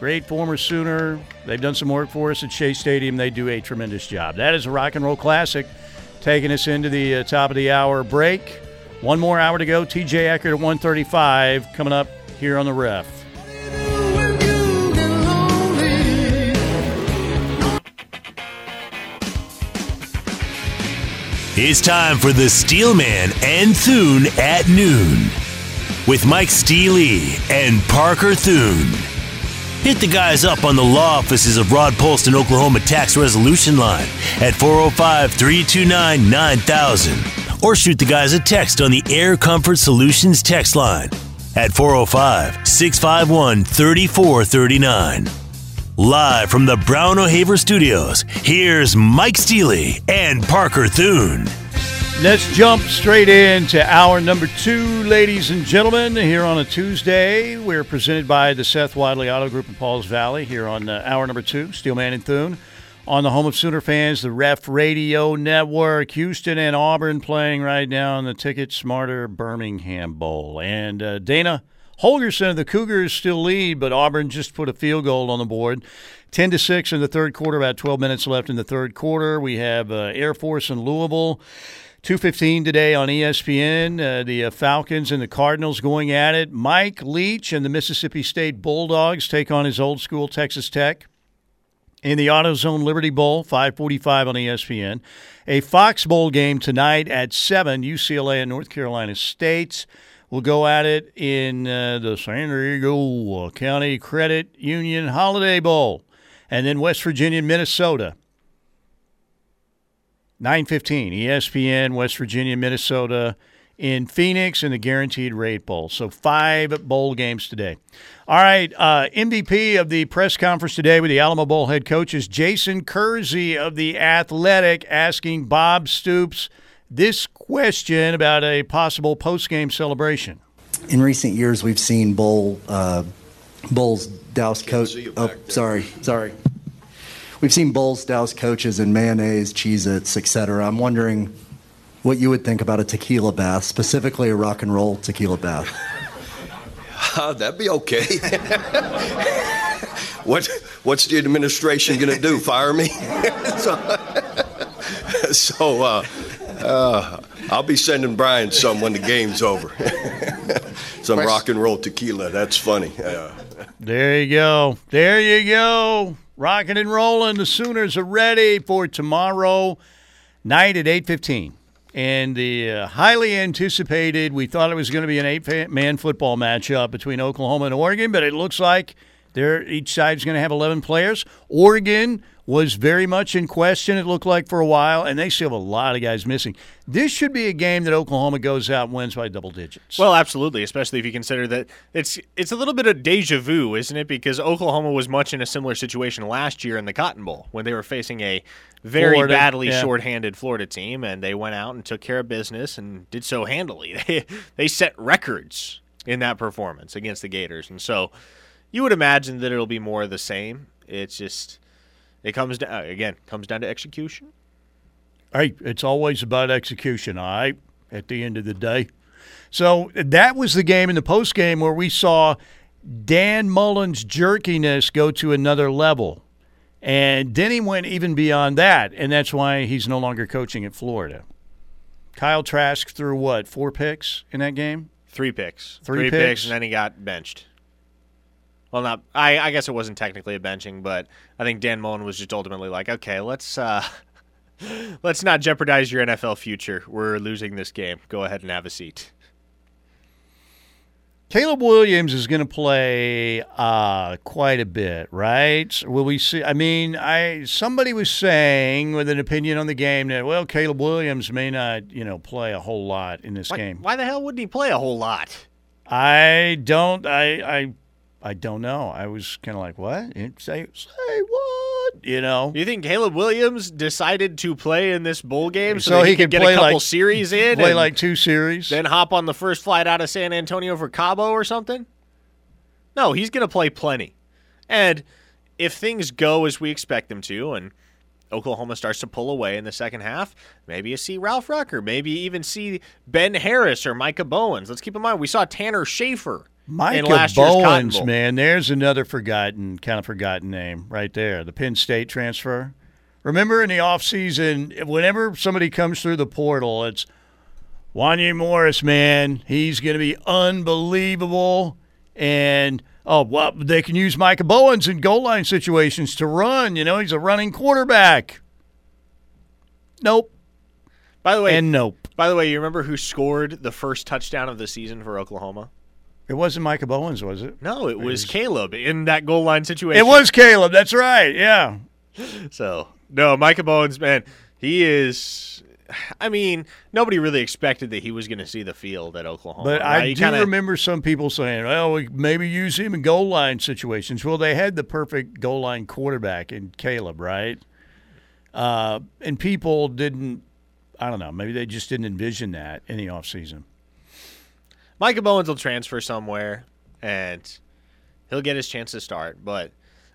Great former Sooner. They've done some work for us at Shea Stadium. They do a tremendous job. That is a rock and roll classic, taking us into the uh, top of the hour break. One more hour to go. TJ Eckert at 135 coming up here on the ref. It's time for the Steelman and Thune at noon with Mike Steely and Parker Thune. Hit the guys up on the law offices of Rod Polston Oklahoma Tax Resolution Line at 405 329 9000 or shoot the guys a text on the Air Comfort Solutions text line at 405 651 3439. Live from the Brown O'Haver Studios, here's Mike Steely and Parker Thune. Let's jump straight into hour number two, ladies and gentlemen. Here on a Tuesday, we're presented by the Seth Wadley Auto Group in Pauls Valley. Here on uh, hour number two, Steelman and Thune, on the home of Sooner fans, the Ref Radio Network. Houston and Auburn playing right now in the Ticket Smarter Birmingham Bowl, and uh, Dana Holgorsen, the Cougars still lead, but Auburn just put a field goal on the board. 10 to 6 in the third quarter, about 12 minutes left in the third quarter. We have uh, Air Force and Louisville. 215 today on ESPN. Uh, the uh, Falcons and the Cardinals going at it. Mike Leach and the Mississippi State Bulldogs take on his old school Texas Tech. In the AutoZone Liberty Bowl, 545 on ESPN. A Fox Bowl game tonight at 7, UCLA and North Carolina State will go at it in uh, the San Diego County Credit Union Holiday Bowl. And then West Virginia, and Minnesota. 915 ESPN, West Virginia, Minnesota, in Phoenix in the Guaranteed Rate Bowl. So five bowl games today. All right, uh, MVP of the press conference today with the Alamo Bowl head coach is Jason Kersey of the Athletic, asking Bob Stoops this question about a possible post-game celebration. In recent years, we've seen bowl uh, bowls douse coach. Oh, sorry, sorry. We've seen bowls douse coaches in mayonnaise, Cheez-Its, etc. I'm wondering what you would think about a tequila bath, specifically a rock and roll tequila bath. (laughs) Uh, that'd be okay. (laughs) what What's the administration going to do? Fire me? (laughs) so, so uh, uh, I'll be sending Brian some when the game's over. some rock and roll tequila. That's funny. Uh, There you go. There you go. Rocking and rolling. The Sooners are ready for tomorrow night at 8:15. And the uh, highly anticipated, we thought it was going to be an eight-man football matchup between Oklahoma and Oregon, but it looks like they're each side's going to have 11 players. Oregon was very much in question, it looked like, for a while, and they still have a lot of guys missing. This should be a game that Oklahoma goes out and wins by double digits. Well, absolutely, especially if you consider that it's it's a little bit of deja vu, isn't it? Because Oklahoma was much in a similar situation last year in the Cotton Bowl when they were facing a very Florida, badly yeah. shorthanded Florida team, and they went out and took care of business and did so handily. (laughs) They they set records in that performance against the Gators, and so you would imagine that it'll be more of the same. It's just it comes down uh, again comes down to execution. Hey, it's always about execution, all right, at the end of the day. So that was the game in the post game where we saw Dan Mullen's jerkiness go to another level. And then he went even beyond that, and that's why he's no longer coaching at Florida. Kyle Trask threw what, four picks in that game? Three picks, Three picks. picks? and then he got benched. Well, not I. I guess it wasn't technically a benching, but I think Dan Mullen was just ultimately like, okay, let's uh, (laughs) let's not jeopardize your NFL future. We're losing this game. Go ahead and have a seat. Caleb Williams is going to play uh, quite a bit, right? Will we see? I mean, I somebody was saying with an opinion on the game that well, Caleb Williams may not, you know, play a whole lot in this Why, game. why the hell wouldn't he play a whole lot? I don't. I I I don't know. I was kind of like, what? Say say what? You know. You think Caleb Williams decided to play in this bowl game so, So he, he could could get a couple like- series in, Play like two series. then hop on the first flight out of San Antonio for Cabo or something? No, he's going to play plenty. And if things go as we expect them to, and Oklahoma starts to pull away in the second half, maybe you see Ralph Rucker, maybe you even see Ben Harris or Micah Bowens. Let's keep in mind we saw Tanner Schaefer Micah last year's Cotton Bowens, man, there's another forgotten, kind of forgotten name right there. The Penn State transfer. Remember in the offseason, whenever somebody comes through the portal, it's Wanye Morris, man. He's going to be unbelievable. And, oh, well, they can use Micah Bowens in goal line situations to run. You know, he's a running quarterback. Nope. By the way, And nope. by the way, you remember who scored the first touchdown of the season for Oklahoma? It wasn't Micah Bowens, was it? No, it was Caleb in that goal line situation. It was Caleb. That's right. Yeah. (laughs) So no, Micah Bowens, man, he is. I mean, nobody really expected that he was going to see the field at Oklahoma. But right? I He do kinda- remember some people saying, well, we maybe use him in goal line situations. Well, they had the perfect goal line quarterback in Caleb, right? Uh, and people didn't, I don't know, maybe they just didn't envision that in the offseason. Micah Bowens will transfer somewhere, and he'll get his chance to start. But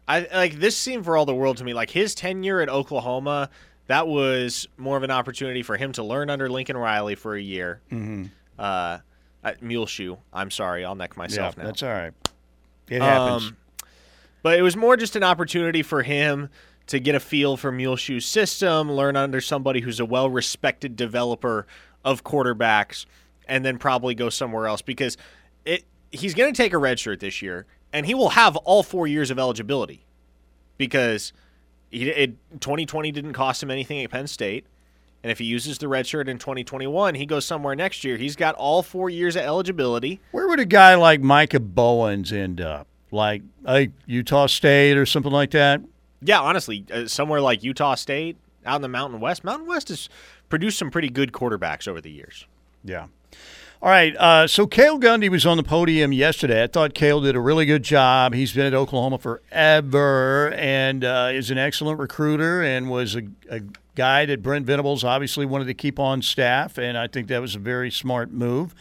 I like this seemed for all the world to me like his tenure at Oklahoma. That was more of an opportunity for him to learn under Lincoln Riley for a year. Mm-hmm. Uh, Uh, Muleshoe. I'm sorry. I'll neck myself yeah, now. That's all right. It happens. Um, but it was more just an opportunity for him to get a feel for Muleshoe's system, learn under somebody who's a well respected developer of quarterbacks, and then probably go somewhere else because it he's going to take a red shirt this year, and he will have all four years of eligibility because he, it, 2020 didn't cost him anything at Penn State. And if he uses the red shirt in 2021, he goes somewhere next year. He's got all four years of eligibility. Where would a guy like Micah Bowens end up? Like a Utah State or something like that? Yeah, honestly, uh, somewhere like Utah State, out in the Mountain West. Mountain West has produced some pretty good quarterbacks over the years. Yeah. All right. Uh, so Cale Gundy was on the podium yesterday. I thought Cale did a really good job. He's been at Oklahoma forever and uh, is an excellent recruiter and was a, a guy that Brent Venables obviously wanted to keep on staff. And I think that was a very smart move.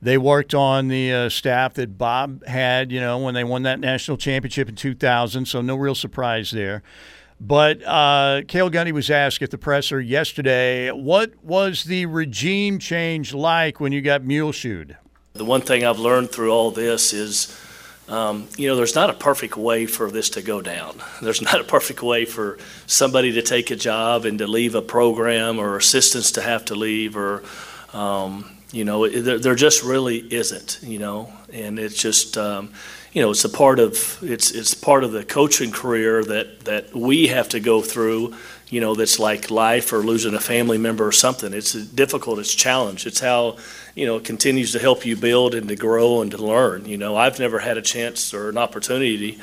They worked on the uh, staff that Bob had, you know, when they won that national championship in 2000. So no real surprise there. But uh, Cale Gundy was asked at the presser yesterday, what was the regime change like when you got muleshoed? The one thing I've learned through all this is, um, you know, there's not a perfect way for this to go down. (laughs) There's not a perfect way for somebody to take a job and to leave a program or assistants to have to leave or, um, you know, there, there, just really isn't, you know, and it's just, um, you know, it's a part of it's it's part of the coaching career that that we have to go through. You know, that's like life or losing a family member or something. It's difficult. It's challenge. It's how you know it continues to help you build and to grow and to learn. You know, I've never had a chance or an opportunity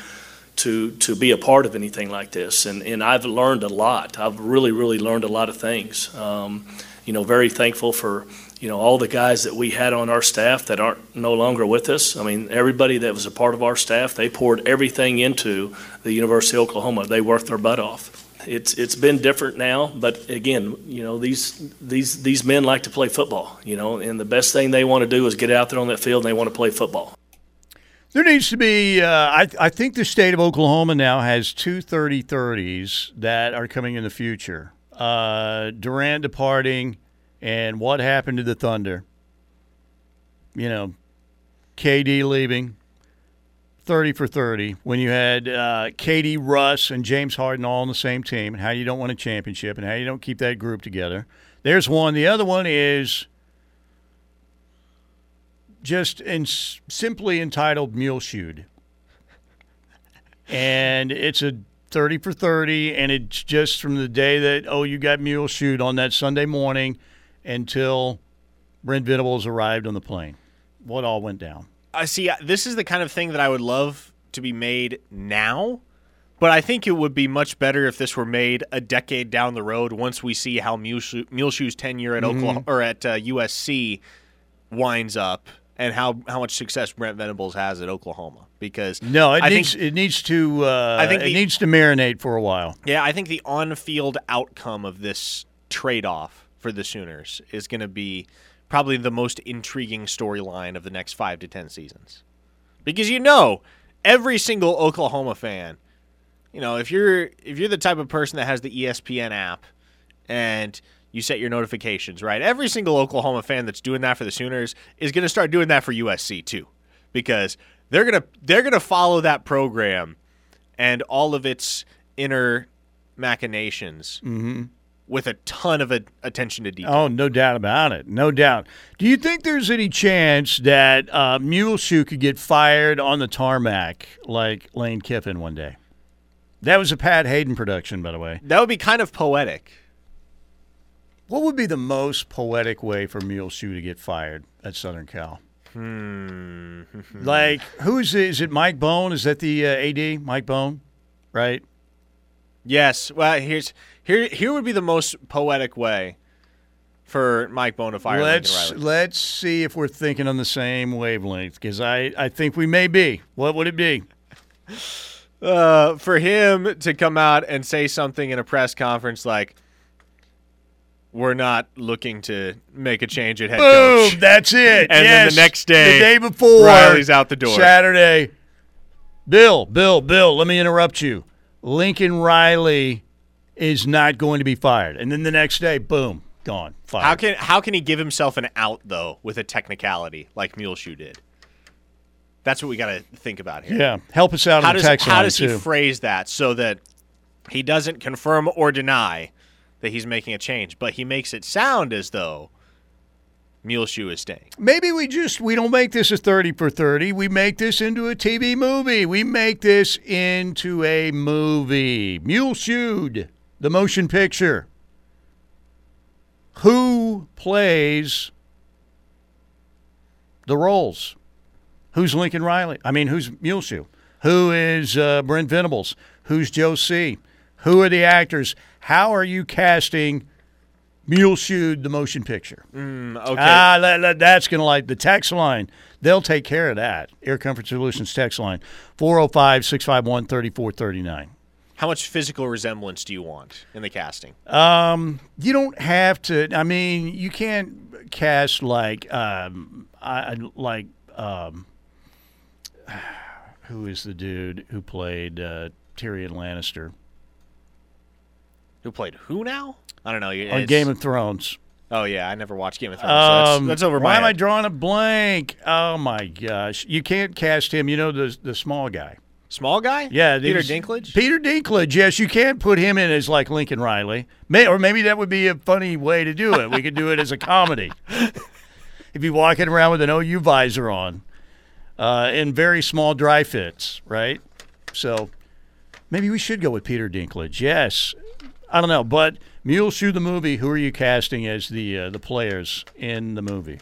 to to be a part of anything like this, and and I've learned a lot. I've really really learned a lot of things. Um, you know, very thankful for you know, all the guys that we had on our staff that aren't no longer with us. I mean, everybody that was a part of our staff, they poured everything into the University of Oklahoma. They worked their butt off. It's it's been different now, but again, you know, these these these men like to play football, you know, and the best thing they want to do is get out there on that field and they want to play football. There needs to be. Uh, I, I think the state of Oklahoma now has two 30 30s that are coming in the future. Uh, Durant departing, and what happened to the Thunder? You know, KD leaving, 30 for 30, when you had uh, KD, Russ, and James Harden all on the same team, and how you don't win a championship, and how you don't keep that group together. There's one. The other one is just in, simply entitled Muleshoed. And it's a 30 for 30, and it's just from the day that, oh, you got Muleshoed on that Sunday morning – until Brent Venables arrived on the plane. What all went down? I see. This is the kind of thing that I would love to be made now, but I think it would be much better if this were made a decade down the road once we see how Muleshoe's tenure at mm-hmm. Oklahoma or at uh, USC winds up and how, how much success Brent Venables has at Oklahoma. Because no, it I needs think, it needs to uh, I think the, it needs to marinate for a while. Yeah, I think the on field outcome of this trade off for the Sooners is going to be probably the most intriguing storyline of the next five to ten seasons. Because you know, every single Oklahoma fan, you know, if you're if you're the type of person that has the ESPN app and you set your notifications, right? Every single Oklahoma fan that's doing that for the Sooners is going to start doing that for USC too. Because they're to they're to follow that program and all of its inner machinations. Mm-hmm with a ton of a, attention to detail. Oh, no doubt about it. No doubt. Do you think there's any chance that uh, Muleshoe could get fired on the tarmac like Lane Kiffin one day? That was a Pat Haden production, by the way. That would be kind of poetic. What would be the most poetic way for Muleshoe to get fired at Southern Cal? Hmm. (laughs) like, who's is it? Mike Bohn? Is that the uh, AD? Mike Bohn, right? Yes. Well, here's here here would be the most poetic way for Mike Bonafire. Let's let's see if we're thinking on the same wavelength because I I think we may be. What would it be? (laughs) Uh, for him to come out and say something in a press conference like, "We're not looking to make a change at head Boom, coach." That's (laughs) it. And yes. then the next day, the day before, Riley's out the door. Saturday. Bill, Bill, Bill. Let me interrupt you. Lincoln Riley is not going to be fired. And then the next day, boom, gone. Fired. How can how can he give himself an out though with a technicality like Muleshoe did? That's what we got to think about here. Yeah, help us out How does how does he too. phrase that so that he doesn't confirm or deny that he's making a change, but he makes it sound as though Muleshoe is staying. Maybe we just we don't make this a 30 for 30. We make this into a TV movie. We make this into a movie. Mule Shoed, the motion picture. Who plays the roles? Who's Lincoln Riley? I mean, who's Muleshoe? Who is uh, Brent Venables? Who's Joe C? Who are the actors? How are you casting Muleshoe, the motion picture? Mm, okay. Ah, that, that- that's going to like the text line. They'll take care of that. Air Comfort Solutions text line 405 651 3439. How much physical resemblance do you want in the casting? Um, you don't have to. I mean, you can't cast like um, I I- like um, (sighs) who is the dude who played uh, Tyrion Lannister Who played who now? I don't know. on Game of Thrones? Oh yeah, I never watched Game of Thrones. so that's, Um, that's over why am I drawing a blank? Oh my gosh, you can't cast him. You know the the small guy. Small guy? Yeah, Peter Dinklage. Peter Dinklage. Yes, you can't put him in as like Lincoln Riley. May, or maybe that would be a funny way to do it. We could do it as a comedy. (laughs) if you're walking around with an OU visor on, uh, in very small dry fits, right? So maybe we should go with Peter Dinklage. Yes, I don't know, but Muleshoe the movie. Who are you casting as the uh, the players in the movie?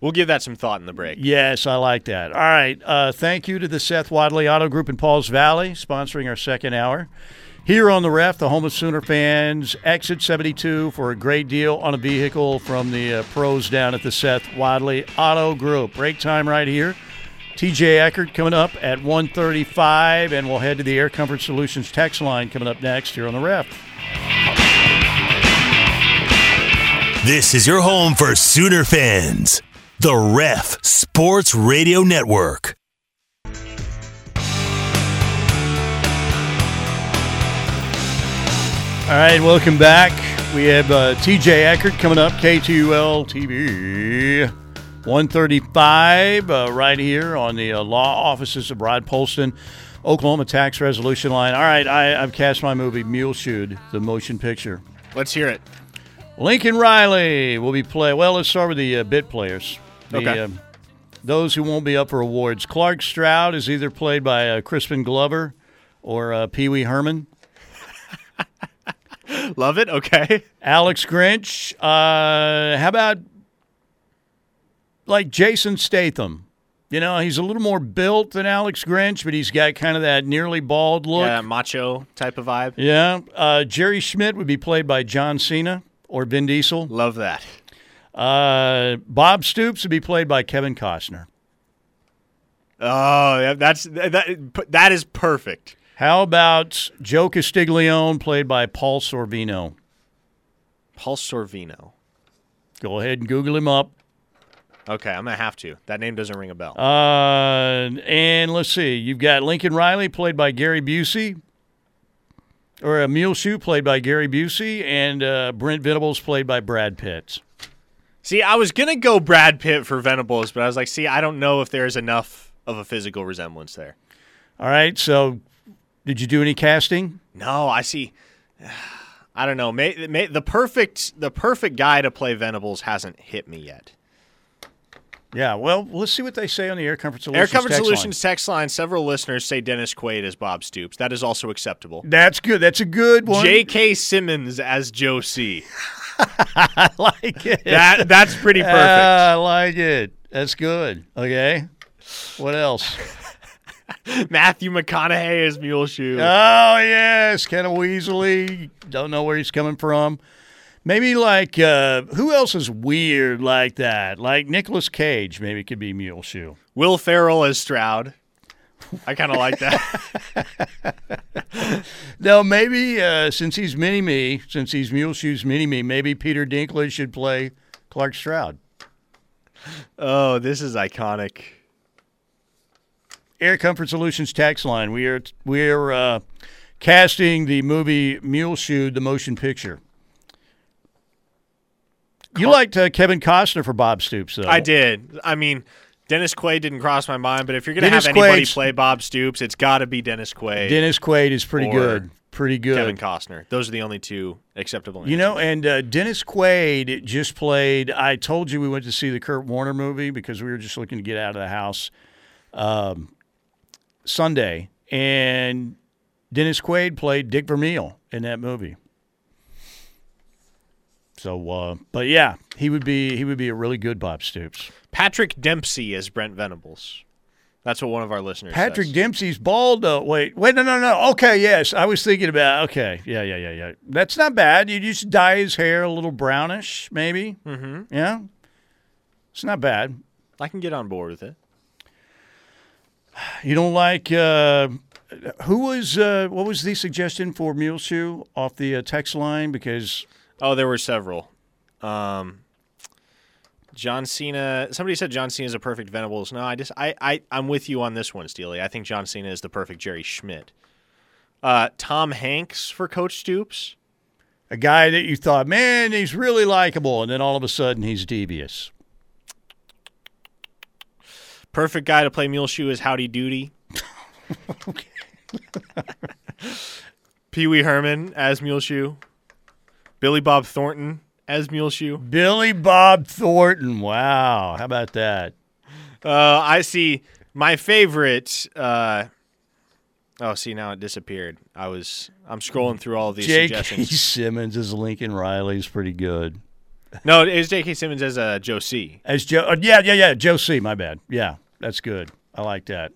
We'll give that some thought in the break. Yes, I like that. All right. Uh, thank you to the Seth Wadley Auto Group in Pauls Valley, sponsoring our second hour. Here on the ref, the home of Sooner fans, exit 72 for a great deal on a vehicle from the uh, pros down at the Seth Wadley Auto Group. Break time right here. TJ Eckert coming up at 135, and we'll head to the Air Comfort Solutions text line coming up next here on the ref. This is your home for Sooner fans. The Ref Sports Radio Network. All right, welcome back. We have uh, TJ Eckert coming up, K2L TV 135, uh, right here on the uh, law offices of Rod Polston, Oklahoma Tax Resolution Line. All right, I, I've cast my movie Mule Muleshoe, the motion picture. Let's hear it. Lincoln Riley will be play. Well, let's start with the uh, bit players. The, Okay. um, those who won't be up for awards. Clark Stroud is either played by uh, Crispin Glover or uh, Pee Wee Herman. (laughs) Love it. Okay. Alex Grinch. Uh, how about like Jason Statham? You know, he's a little more built than Alex Grinch, but he's got kind of that nearly bald look. Yeah, macho type of vibe. Yeah. Uh, Jerry Schmidt would be played by John Cena or Vin Diesel. Love that. Uh, Bob Stoops would be played by Kevin Costner. Oh, that's that. That is perfect. How about Joe Castiglione, played by Paul Sorvino? Paul Sorvino. Go ahead and Google him up. Okay, I'm gonna have to. That name doesn't ring a bell. Uh, and let's see. You've got Lincoln Riley, played by Gary Busey, or a Muleshoe, played by Gary Busey, and uh, Brent Venables, played by Brad Pitt. see, I was gonna go Brad Pitt for Venables, but I was like, see, I don't know if there's enough of a physical resemblance there. All right. So, did you do any casting? No, I see. (sighs) I don't know. May, may, the perfect the perfect guy to play Venables hasn't hit me yet. Yeah. Well, let's see what they say on the Air Comfort Solutions. Air Comfort text line. Text line. Several listeners say Dennis Quaid as Bob Stoops. That is also acceptable. That's good. That's a good one. J.K. Simmons as Joe C. (laughs) I like it. That that's pretty (laughs) perfect. I like it. That's good. Okay. What else? (laughs) Matthew McConaughey as Mule Shoe. Oh yes, kind of Weasley. Don't know where he's coming from. Maybe like uh, who else is weird like that? Like Nicolas Cage. Maybe could be Muleshoe. Will Ferrell as Stroud. I kind of like that. (laughs) No, maybe uh, since he's mini me, since he's Muleshoe's mini me, maybe Peter Dinklage should play Clark Stroud. oh, this is iconic. Air Comfort Solutions tax line. We are we are uh, casting the movie Muleshoe, the motion picture. You liked uh, Kevin Costner for Bob Stoops, though. I did. I mean, Dennis Quaid didn't cross my mind, but if you're going to have anybody Quaid's- play Bob Stoops, it's got to be Dennis Quaid. Dennis Quaid is pretty or good. Pretty good. Kevin Costner. Those are the only two acceptable. You know, and uh, Dennis Quaid just played. I told you we went to see the Kurt Warner movie because we were just looking to get out of the house um, Sunday, and Dennis Quaid played Dick Vermeil in that movie. So, uh, but yeah, he would be he would be a really good Bob Stoops. Patrick Dempsey as Brent Venables. That's what one of our listeners. Patrick says. Dempsey's bald though. Wait, wait, no, no, no. Okay, yes, I was thinking about. Okay, yeah, yeah, yeah, yeah. That's not bad. You just dye his hair a little brownish, maybe. Mm-hmm. Yeah, it's not bad. I can get on board with it. You don't like uh, who was uh, what was the suggestion for Muleshoe off the uh, text line? Because Oh, there were several. Um, John Cena. Somebody said John Cena is a perfect Venables. No, I just I I I'm with you on this one, Steely. I think John Cena is the perfect Jerry Schmidt. Uh, Tom Hanks for Coach Stoops. a guy that you thought, man, he's really likable, and then all of a sudden he's devious. Perfect guy to play Mule Shoe is Howdy Doody. (laughs) (laughs) Pee Wee Herman as Muleshoe. Billy Bob Thornton as Muleshoe. Billy Bob Thornton. Wow, how about that? Uh, I see my favorite. Uh, oh, see now it disappeared. I was I'm scrolling through all these J.K. suggestions. Simmons as Lincoln Riley's pretty good. No, it was J.K. Simmons as uh, Joe C. As Joe, uh, yeah, yeah, yeah, Joe C. My bad. Yeah, that's good. I like that.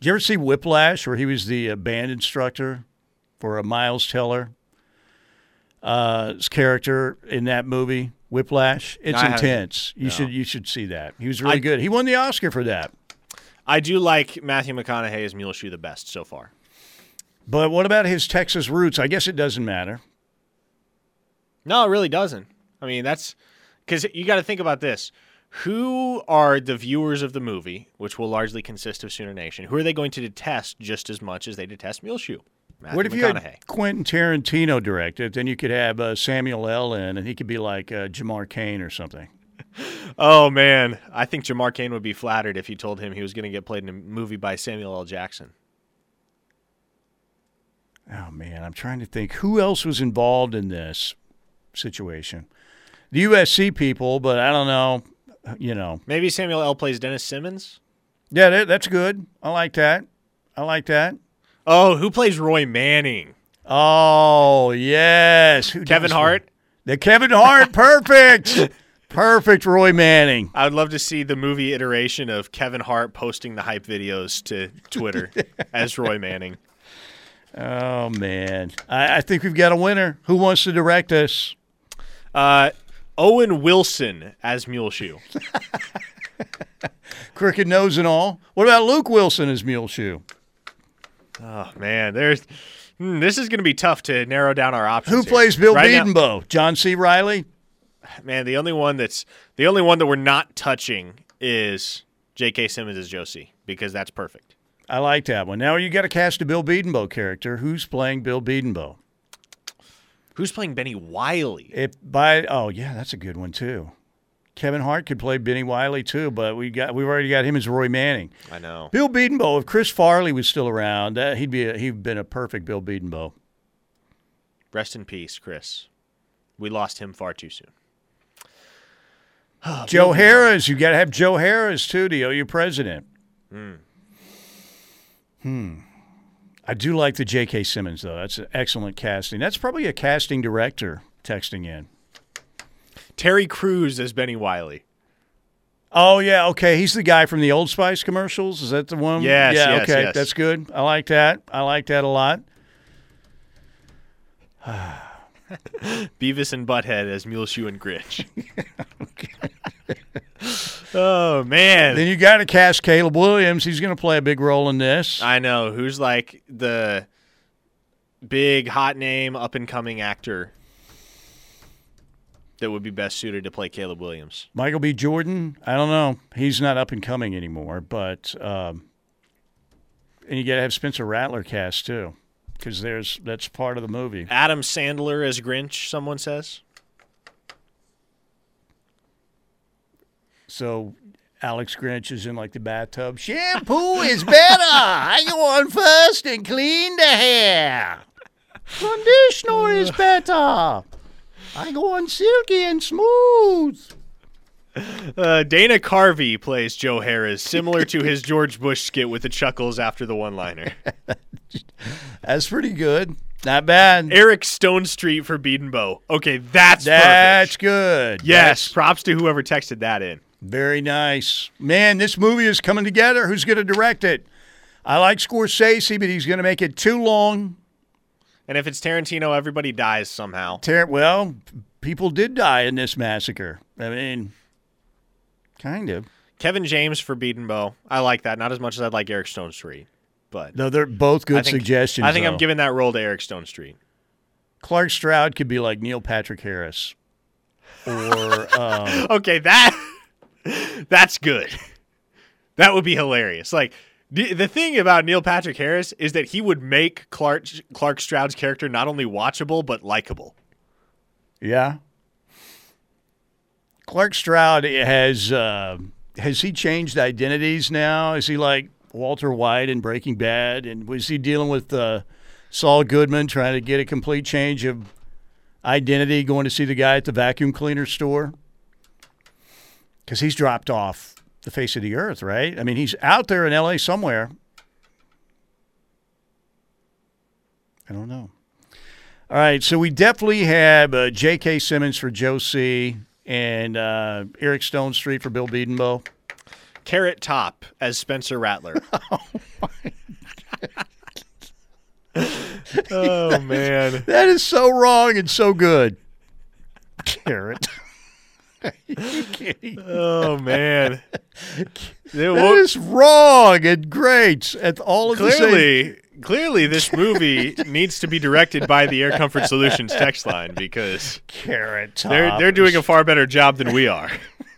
Did you ever see Whiplash, where he was the uh, band instructor for a Miles Teller? Uh, character in that movie, Whiplash. It's I intense. You No. should you should see that. He was really I- good. He won the Oscar for that. I do like Matthew McConaughey as Mule Shoe the best so far. But what about his Texas roots? I guess it doesn't matter. No, it really doesn't. I mean, that's because you got to think about this. Who are the viewers of the movie, which will largely consist of Sooner Nation? Who are they going to detest just as much as they detest Muleshoe? Matthew what if you had Quentin Tarantino direct it? Then you could have uh, Samuel L. in, and he could be like uh, Jamar Cain or something. (laughs) Oh man, I think Jamar Cain would be flattered if you told him he was going to get played in a movie by Samuel L. Jackson. Oh man, I'm trying to think who else was involved in this situation. The USC people, but I don't know. You know, Maybe Samuel L. plays Dennis Simmons. yeah, that's good. I like that. I like that. Oh, who plays Roy Manning? Oh yes, Who Kevin Hart. The Kevin Hart, perfect, (laughs) perfect. Roy Manning. I would love to see the movie iteration of Kevin Hart posting the hype videos to Twitter (laughs) as Roy Manning. Oh man, I, I think we've got a winner. Who wants to direct us? Uh, Owen Wilson as Muleshoe. (laughs) Crooked nose and all. What about Luke Wilson as Muleshoe? Oh man, there's hmm, this is going to be tough to narrow down our options. Who here. plays Bill Right now- John C. Reilly. Man, the only one that's the only one that we're not touching is J.K. Simmons as Joe C. because that's perfect. I like that one. Now you got to cast a Bill Bedenbaugh character. Who's playing Bill Bedenbaugh? Who's playing Bennie Wylie? If by oh yeah, that's a good one too. Kevin Hart could play Bennie Wylie too, but we got we've already got him as Roy Manning. I know. Bill Bedenbaugh. If Chris Farley was still around, uh, he'd be a, he'd been a perfect Bill Bedenbaugh. Rest in peace, Chris. We lost him far too soon. (sighs) Joe Harroz. You got to have Joe Harroz too to OU president. Hmm. I do like the J.K. Simmons though. That's an excellent casting. That's probably a casting director texting in. Terry Crews as Bennie Wylie. Oh yeah, okay. He's the guy from the Old Spice commercials. Is that the one? Yes, Yeah. yes, okay, yes. that's good. I like that. I like that a lot. (sighs) Beavis and Butthead as Muleshoe and Grinch. (laughs) oh man. Then you got to cast Caleb Williams. He's going to play a big role in this. I know who's like the big hot name up and coming actor that would be best suited to play Caleb Williams. Michael B. Jordan. I don't know. He's not up and coming anymore, but um, and you got to have Spencer Rattler cast too, because there's that's part of the movie. Adam Sandler as Grinch, someone says. So Alex Grinch is in like the bathtub. Shampoo is better. I go on first and clean the hair. Conditioner is better. I go on silky and smooth. Uh, Dana Carvey plays Joe Harroz, similar to his (laughs) George Bush skit with the chuckles after the one-liner. (laughs) That's pretty good. Not bad. Eric Stonestreet for Bedenbaugh. Okay, that's That's perfect. good. Yes, props to whoever texted that in. Very nice. Man, this movie is coming together. Who's going to direct it? I like Scorsese, but he's going to make it too long. And if it's Tarantino, everybody dies somehow. Tar- well, people did die in this massacre. I mean, kind of. Kevin James for Bedenbaugh. I like that. Not as much as I'd like Eric Stonestreet, but No, they're both good I think, suggestions. I think I'm giving that role to Eric Stonestreet. Clark Stroud could be like Neil Patrick Harris, or (laughs) um, Okay, that (laughs) that's good. That would be hilarious. Like the, the thing about Neil Patrick Harris is that he would make Clark Clark Stroud's character not only watchable but likable. yeah. Clark Stroud has uh, has he changed identities now? Is he like Walter White in Breaking Bad, and was he dealing with uh, Saul Goodman trying to get a complete change of identity, going to see the guy at the vacuum cleaner store? Because he's dropped off the face of the earth, right? I mean, he's out there in L.A. somewhere. I don't know. All right, so we definitely have uh, J.K. Simmons for Joe C. and uh, Eric Stonestreet for Bill Bedenbaugh. Carrot Top as Spencer Rattler. (laughs) (laughs) oh man. (laughs) That is so wrong and so good. Carrot. Oh man. Wo- is wrong and great at all of the same. clearly, clearly, this movie needs to be directed by the Air Comfort Solutions text line because Carrot Top. they're they're doing a far better job than we are.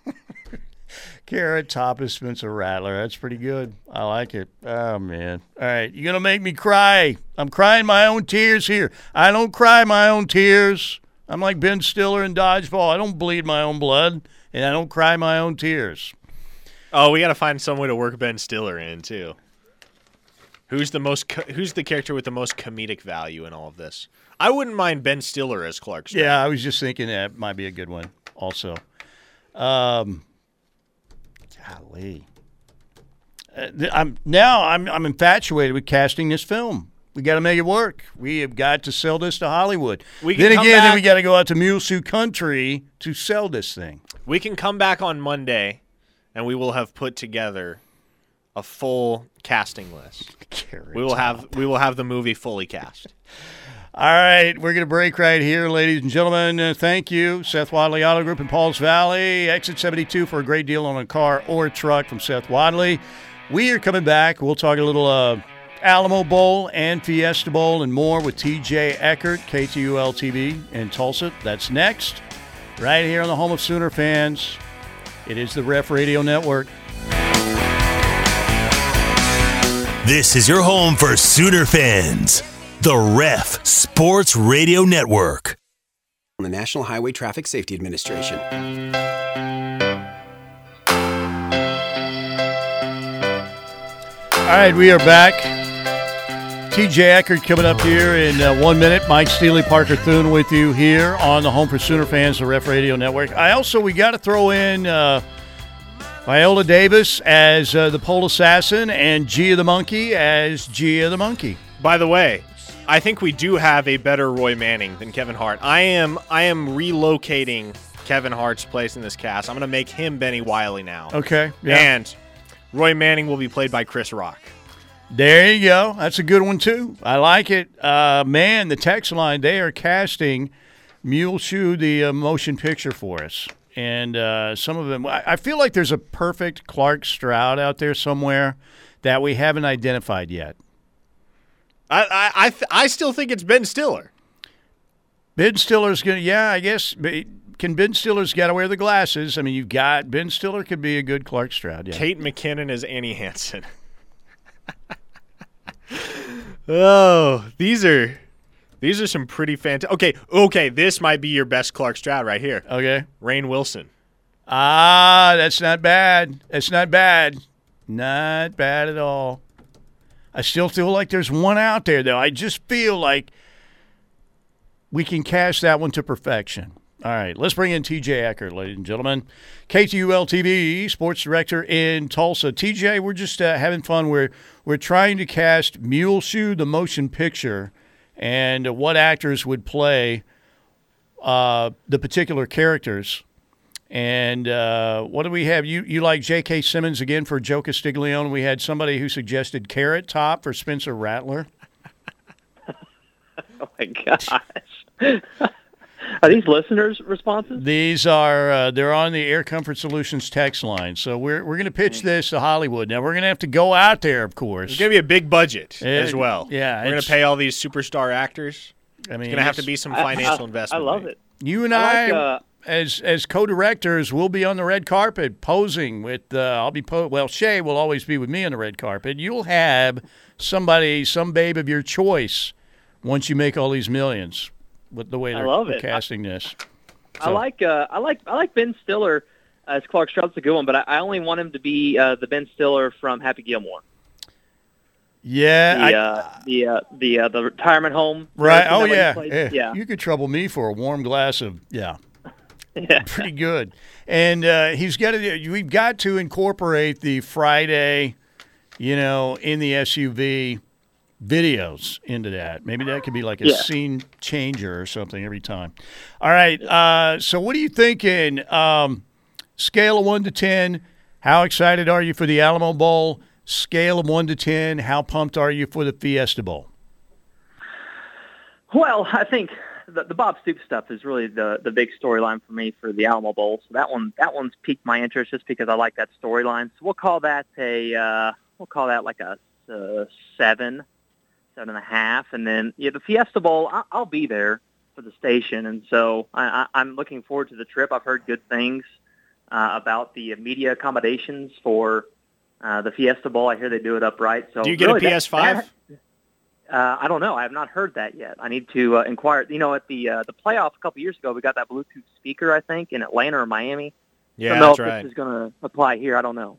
(laughs) Carrot Top is Spencer Rattler. That's pretty good. I like it. Oh man. All right, you're gonna make me cry. I'm crying my own tears here. I don't cry my own tears. I'm like Ben Stiller in Dodgeball. I don't bleed my own blood, and I don't cry my own tears. Oh, we got to find some way to work Ben Stiller in too. Who's the most? Co- who's the character with the most comedic value in all of this? I wouldn't mind Ben Stiller as Clark. Yeah, I was just thinking that might be a good one. Also, um, golly, uh, I'm now I'm I'm infatuated with casting this film. We got to make it work. We have got to sell this to Hollywood. We then again, then we got to go out to Muleshoe Country to sell this thing. We can come back on Monday, and we will have put together a full casting list. (laughs) We will have we will have the movie fully cast. (laughs) All right, we're going to break right here, ladies and gentlemen. Uh, thank you, Seth Wadley Auto Group in Pauls Valley. Exit 72 for a great deal on a car or a truck from Seth Wadley. We are coming back. We'll talk a little uh, Alamo Bowl and Fiesta Bowl and more with TJ Eckert, KTUL TV in Tulsa. That's next, right here on the home of Sooner fans. It is the Ref Radio Network. This is your home for Sooner fans. The Ref Sports Radio Network. on the National Highway Traffic Safety Administration. All right, we are back. TJ Eckert coming up here in uh, one minute. Mike Steely, Parker Thune with you here on the Home for Sooner Fans, the Ref Radio Network. I also, we got to throw in uh, Viola Davis as uh, the pole assassin and Gia the Monkey as Gia the Monkey. By the way, I think we do have a better Roy Manning than Kevin Hart. I am I am relocating Kevin Hart's place in this cast. I'm going to make him Bennie Wylie now. Okay, yeah. And Roy Manning will be played by Chris Rock. There you go. That's a good one, too. I like it. Uh, man, the text line, they are casting Mule Shoe, the uh, motion picture for us. And uh, some of them, I I feel like there's a perfect Clark Stroud out there somewhere that we haven't identified yet. I I I, th- I still think it's Ben Stiller. Ben Stiller's going to, yeah, I guess. Can Ben Stiller's got to wear the glasses? I mean, you've got Ben Stiller could be a good Clark Stroud. Yeah. Kate McKinnon as Annie Hansen. (laughs) oh, these are these are some pretty fantastic. Okay, okay, this might be your best Clark Stroud right here. Okay. Rainn Wilson. Ah, that's not bad. That's not bad. Not bad at all. I still feel like there's one out there, though. I just feel like we can cash that one to perfection. All right, let's bring in TJ Eckert, ladies and gentlemen. KTUL TV, sports director in Tulsa. TJ, we're just uh, having fun. We're, we're trying to cast Mule Shoe, the motion picture, and what actors would play uh, the particular characters. And uh, what do we have? You you like J.K. Simmons again for Joe Castiglione? We had somebody who suggested Carrot Top for Spencer Rattler. (laughs) oh my gosh. (laughs) Are these listeners' responses? These are uh, they're on the Air Comfort Solutions text line. So we're we're going to pitch this to Hollywood. Now we're going to have to go out there, of course. It's going to be a big budget It- as well. yeah, we're going to pay all these superstar actors. I mean, it's going to have to be some financial I- investment. I love made. it. You and I I, like, uh, as as co-directors, we'll be on the red carpet posing with. Uh, I'll be po- well. Shay will always be with me on the red carpet. You'll have somebody, some babe of your choice, once you make all these millions. With the way they're love it. casting this. I So- like uh, I like I like Ben Stiller as Clark Stroud's a good one, but I, I only want him to be uh, the Ben Stiller from Happy Gilmore. Yeah, The I, uh, the uh, the uh, the retirement home. right. Oh that what he yeah. yeah, yeah. You could trouble me for a warm glass of yeah. (laughs) Yeah. pretty good. And uh, he's got to. We've got to incorporate the Friday, you know, in the SUV videos into that. Maybe that could be like a Yeah. scene changer or something every time. All right. Uh, so what are you thinking? Um, scale of one to ten. How excited are you for the Alamo Bowl? Scale of one to ten. How pumped are you for the Fiesta Bowl? Well, I think the, the Bob Stoops stuff is really the the big storyline for me for the Alamo Bowl. So that one that one's piqued my interest just because I like that storyline. So we'll call that a uh, we'll call that like a uh, seven, seven and a half, and then yeah, the Fiesta Bowl. I, I'll be there for the station, and so I, I, I'm looking forward to the trip. I've heard good things uh, about the media accommodations for uh, the Fiesta Bowl. I hear they do it upright. So Do you get really a PS5? that- uh, I don't know. I have not heard that yet. I need to uh, inquire. You know, at the uh, the playoff a couple years ago, we got that Bluetooth speaker. I think in Atlanta or Miami. Yeah, I don't know that's if right. this is going to apply here. I don't know.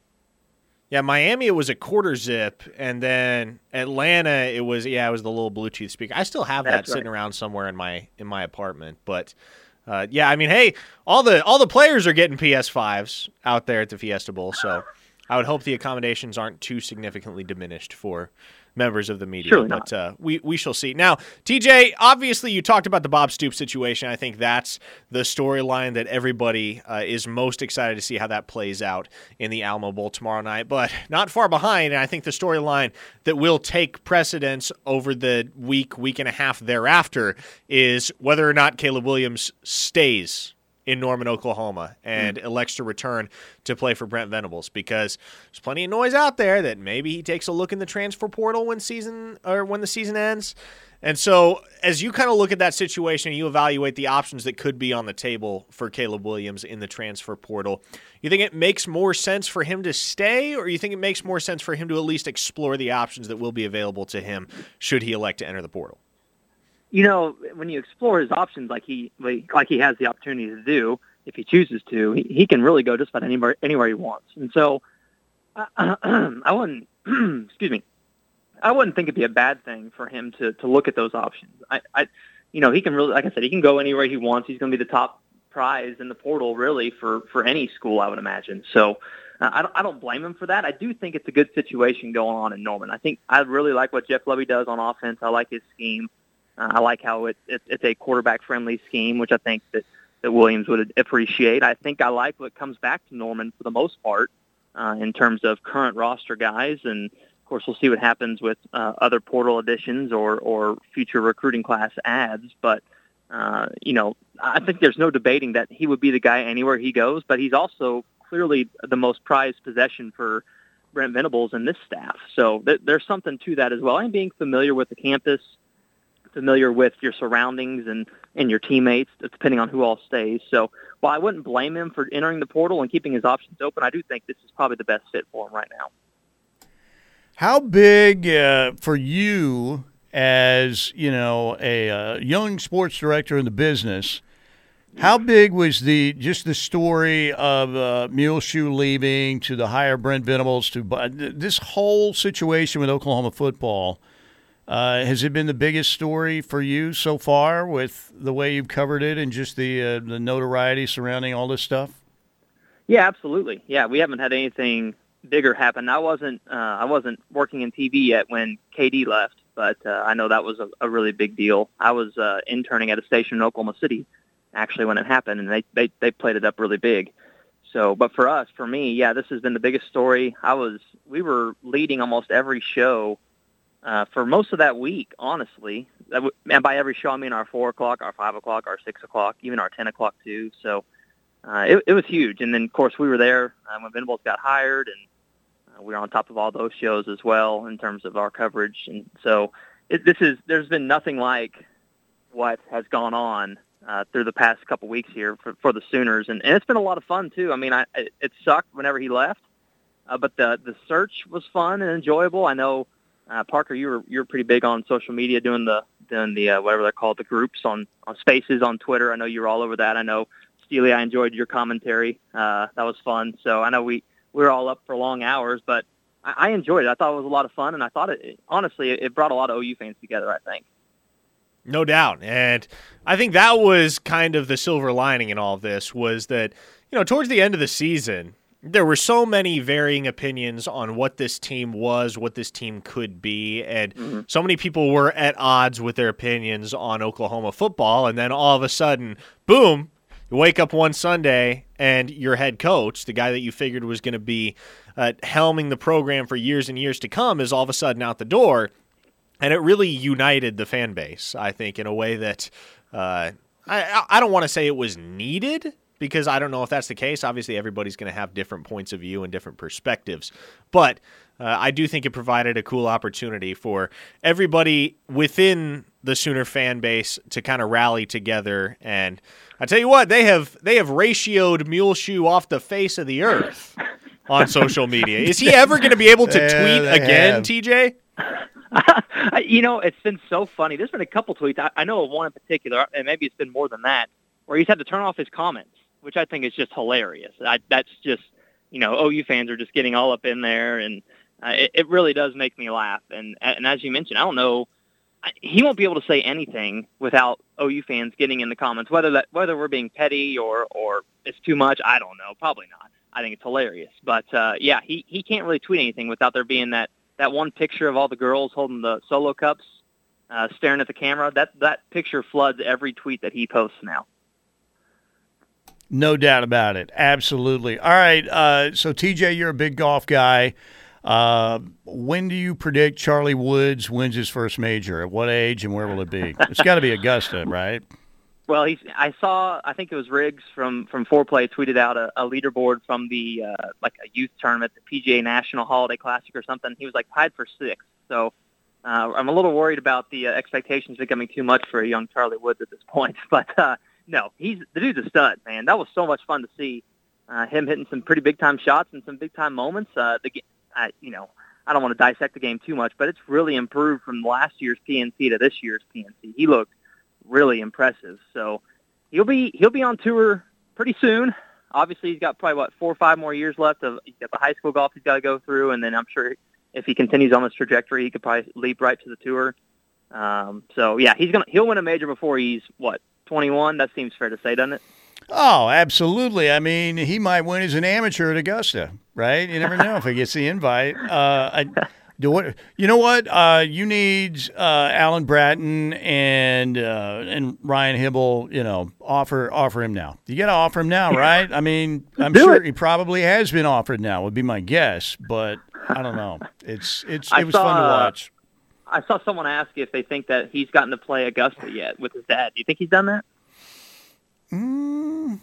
Yeah, Miami it was a quarter zip, and then Atlanta it was yeah it was the little Bluetooth speaker. I still have that That's sitting right. around somewhere in my in my apartment, but uh, yeah, I mean, hey, all the all the players are getting PS5s out there at the Fiesta Bowl, so I would hope the accommodations aren't too significantly diminished for members of the media. Surely but uh, we we shall see. Now, TJ, obviously you talked about the Bob Stoops situation. I think that's the storyline that everybody uh, is most excited to see how that plays out in the Alamo Bowl tomorrow night. But not far behind, and I think the storyline that will take precedence over the week, week and a half thereafter is whether or not Caleb Williams stays in Norman, Oklahoma, and hmm. elects to return to play for Brent Venables because there's plenty of noise out there that maybe he takes a look in the transfer portal when season or when the season ends. And so, as you kind of look at that situation, and you evaluate the options that could be on the table for Caleb Williams in the transfer portal. You think it makes more sense for him to stay, or you think it makes more sense for him to at least explore the options that will be available to him should he elect to enter the portal? You know, when you explore his options, like he like, he has the opportunity to do, if he chooses to, he, he can really go just about anywhere anywhere he wants. And so, I, (clears throat) I wouldn't (clears throat) excuse me. I wouldn't think it'd be a bad thing for him to to look at those options. I, I you know, he can really, like I said, he can go anywhere he wants. He's going to be the top prize in the portal, really, for for any school, I would imagine. So, uh, I don't I don't blame him for that. I do think it's a good situation going on in Norman. I think I really like what Jeff Lebby does on offense. I like his scheme. Uh, I like how it, it it's a quarterback friendly scheme, which I think that that Williams would appreciate. I think I like what comes back to Norman for the most part uh, in terms of current roster guys, and of course we'll see what happens with uh, other portal additions or or future recruiting class ads. But uh, you know, I think there's no debating that he would be the guy anywhere he goes. But he's also clearly the most prized possession for Brent Venables and this staff. So th- there's something to that as well. And being familiar with the campus, familiar with your surroundings and, and your teammates, depending on who all stays. So while I wouldn't blame him for entering the portal and keeping his options open, I do think this is probably the best fit for him right now. How big uh, for you as you know a uh, young sports director in the business? How big was the just the story of uh, Muleshoe leaving to the hire Brent Venables to this whole situation with Oklahoma football? Uh, has it been the biggest story for you so far with the way you've covered it and just the uh, the notoriety surrounding all this stuff? Yeah, absolutely. Yeah, we haven't had anything bigger happen. I wasn't uh, I wasn't working in TV yet when KD left, but uh, I know that was a, a really big deal. I was uh, interning at a station in Oklahoma City actually when it happened, and they, they they played it up really big. So, but for us, for me, yeah, this has been the biggest story. I was we were leading almost every show uh, for most of that week, honestly. W- and by every show, I mean our four o'clock, our five o'clock, our six o'clock, even our ten o'clock too. So uh, it, it was huge. And then, of course, we were there uh, when Venables got hired, and uh, we were on top of all those shows as well in terms of our coverage. And so it, this is there's been nothing like what has gone on uh, through the past couple weeks here for, for the Sooners, and, and it's been a lot of fun too. I mean, I it, it sucked whenever he left, uh, but the the search was fun and enjoyable. I know uh, Parker, you were you're pretty big on social media, doing the doing the uh, whatever they're called, the groups on on Spaces on Twitter. I know you were all over that. I know Steely, I enjoyed your commentary. Uh, that was fun. So I know we we were all up for long hours, but I, I enjoyed it. I thought it was a lot of fun, and I thought it honestly it brought a lot of OU fans together. I think. No doubt. And I think that was kind of the silver lining in all of this was that, you know, towards the end of the season, there were so many varying opinions on what this team was, what this team could be, and mm-hmm. so many people were at odds with their opinions on Oklahoma football. And then all of a sudden, boom, you wake up one Sunday and your head coach, the guy that you figured was going to be uh, helming the program for years and years to come, is all of a sudden out the door and it really united the fan base. I think in a way that uh, I I don't want to say it was needed because I don't know if that's the case. Obviously, everybody's going to have different points of view and different perspectives, but uh, I do think it provided a cool opportunity for everybody within the Sooner fan base to kind of rally together. And I tell you what, they have they have ratioed Muleshoe off the face of the earth on social media. Is he ever going to be able to (laughs) tweet again, have. TJ? (laughs) you know, it's been so funny. There's been a couple tweets. I, I know of one in particular, and maybe it's been more than that, where he's had to turn off his comments, which I think is just hilarious. I, that's just, you know, OU fans are just getting all up in there, and uh, it, it really does make me laugh. And and as you mentioned, I don't know, he won't be able to say anything without OU fans getting in the comments, whether that whether we're being petty or or it's too much. I don't know. Probably not. I think it's hilarious. But uh, yeah, he he can't really tweet anything without there being that that one picture of all the girls holding the solo cups, uh, staring at the camera, that that picture floods every tweet that he posts now. No doubt about it. Absolutely. All right. Uh, so, TJ, you're a big golf guy. Uh, when do you predict Charlie Woods wins his first major? At what age and where will it be? It's got to be Augusta, right? Well, he's. I saw. I think it was Riggs from from Foreplay tweeted out a, a leaderboard from the uh, like a youth tournament, the PGA National Holiday Classic or something. He was like tied for sixth. So uh, I'm a little worried about the uh, expectations becoming too much for a young Charlie Woods at this point. (laughs) But uh, no, he's the dude's a stud, man. That was so much fun to see uh, him hitting some pretty big time shots and some big time moments. Uh, the uh, you know. I don't want to dissect the game too much, but it's really improved from last year's PNC to this year's PNC. He looked really impressive. So he'll be he'll be on tour pretty soon. Obviously, he's got probably what four or five more years left of he's got the high school golf he's got to go through, and then I'm sure if he continues on this trajectory, he could probably leap right to the tour. Um, so yeah, he's gonna he'll win a major before he's what 21. That seems fair to say, doesn't it? Oh, absolutely. I mean, he might win as an amateur at Augusta, right? You never know if he gets the invite. (laughs) Uh, I, do what you know? What uh, you need? Uh, Alan Bratton and uh, and Ryan Hybl. You know, offer offer him now. You got to offer him now, right? I mean, I'm Do sure it. he probably has been offered now. Would be my guess, but I don't know. It's it's I it was saw, fun to uh, watch. I saw someone ask if they think that he's gotten to play Augusta yet with his dad. Do you think he's done that? Mm,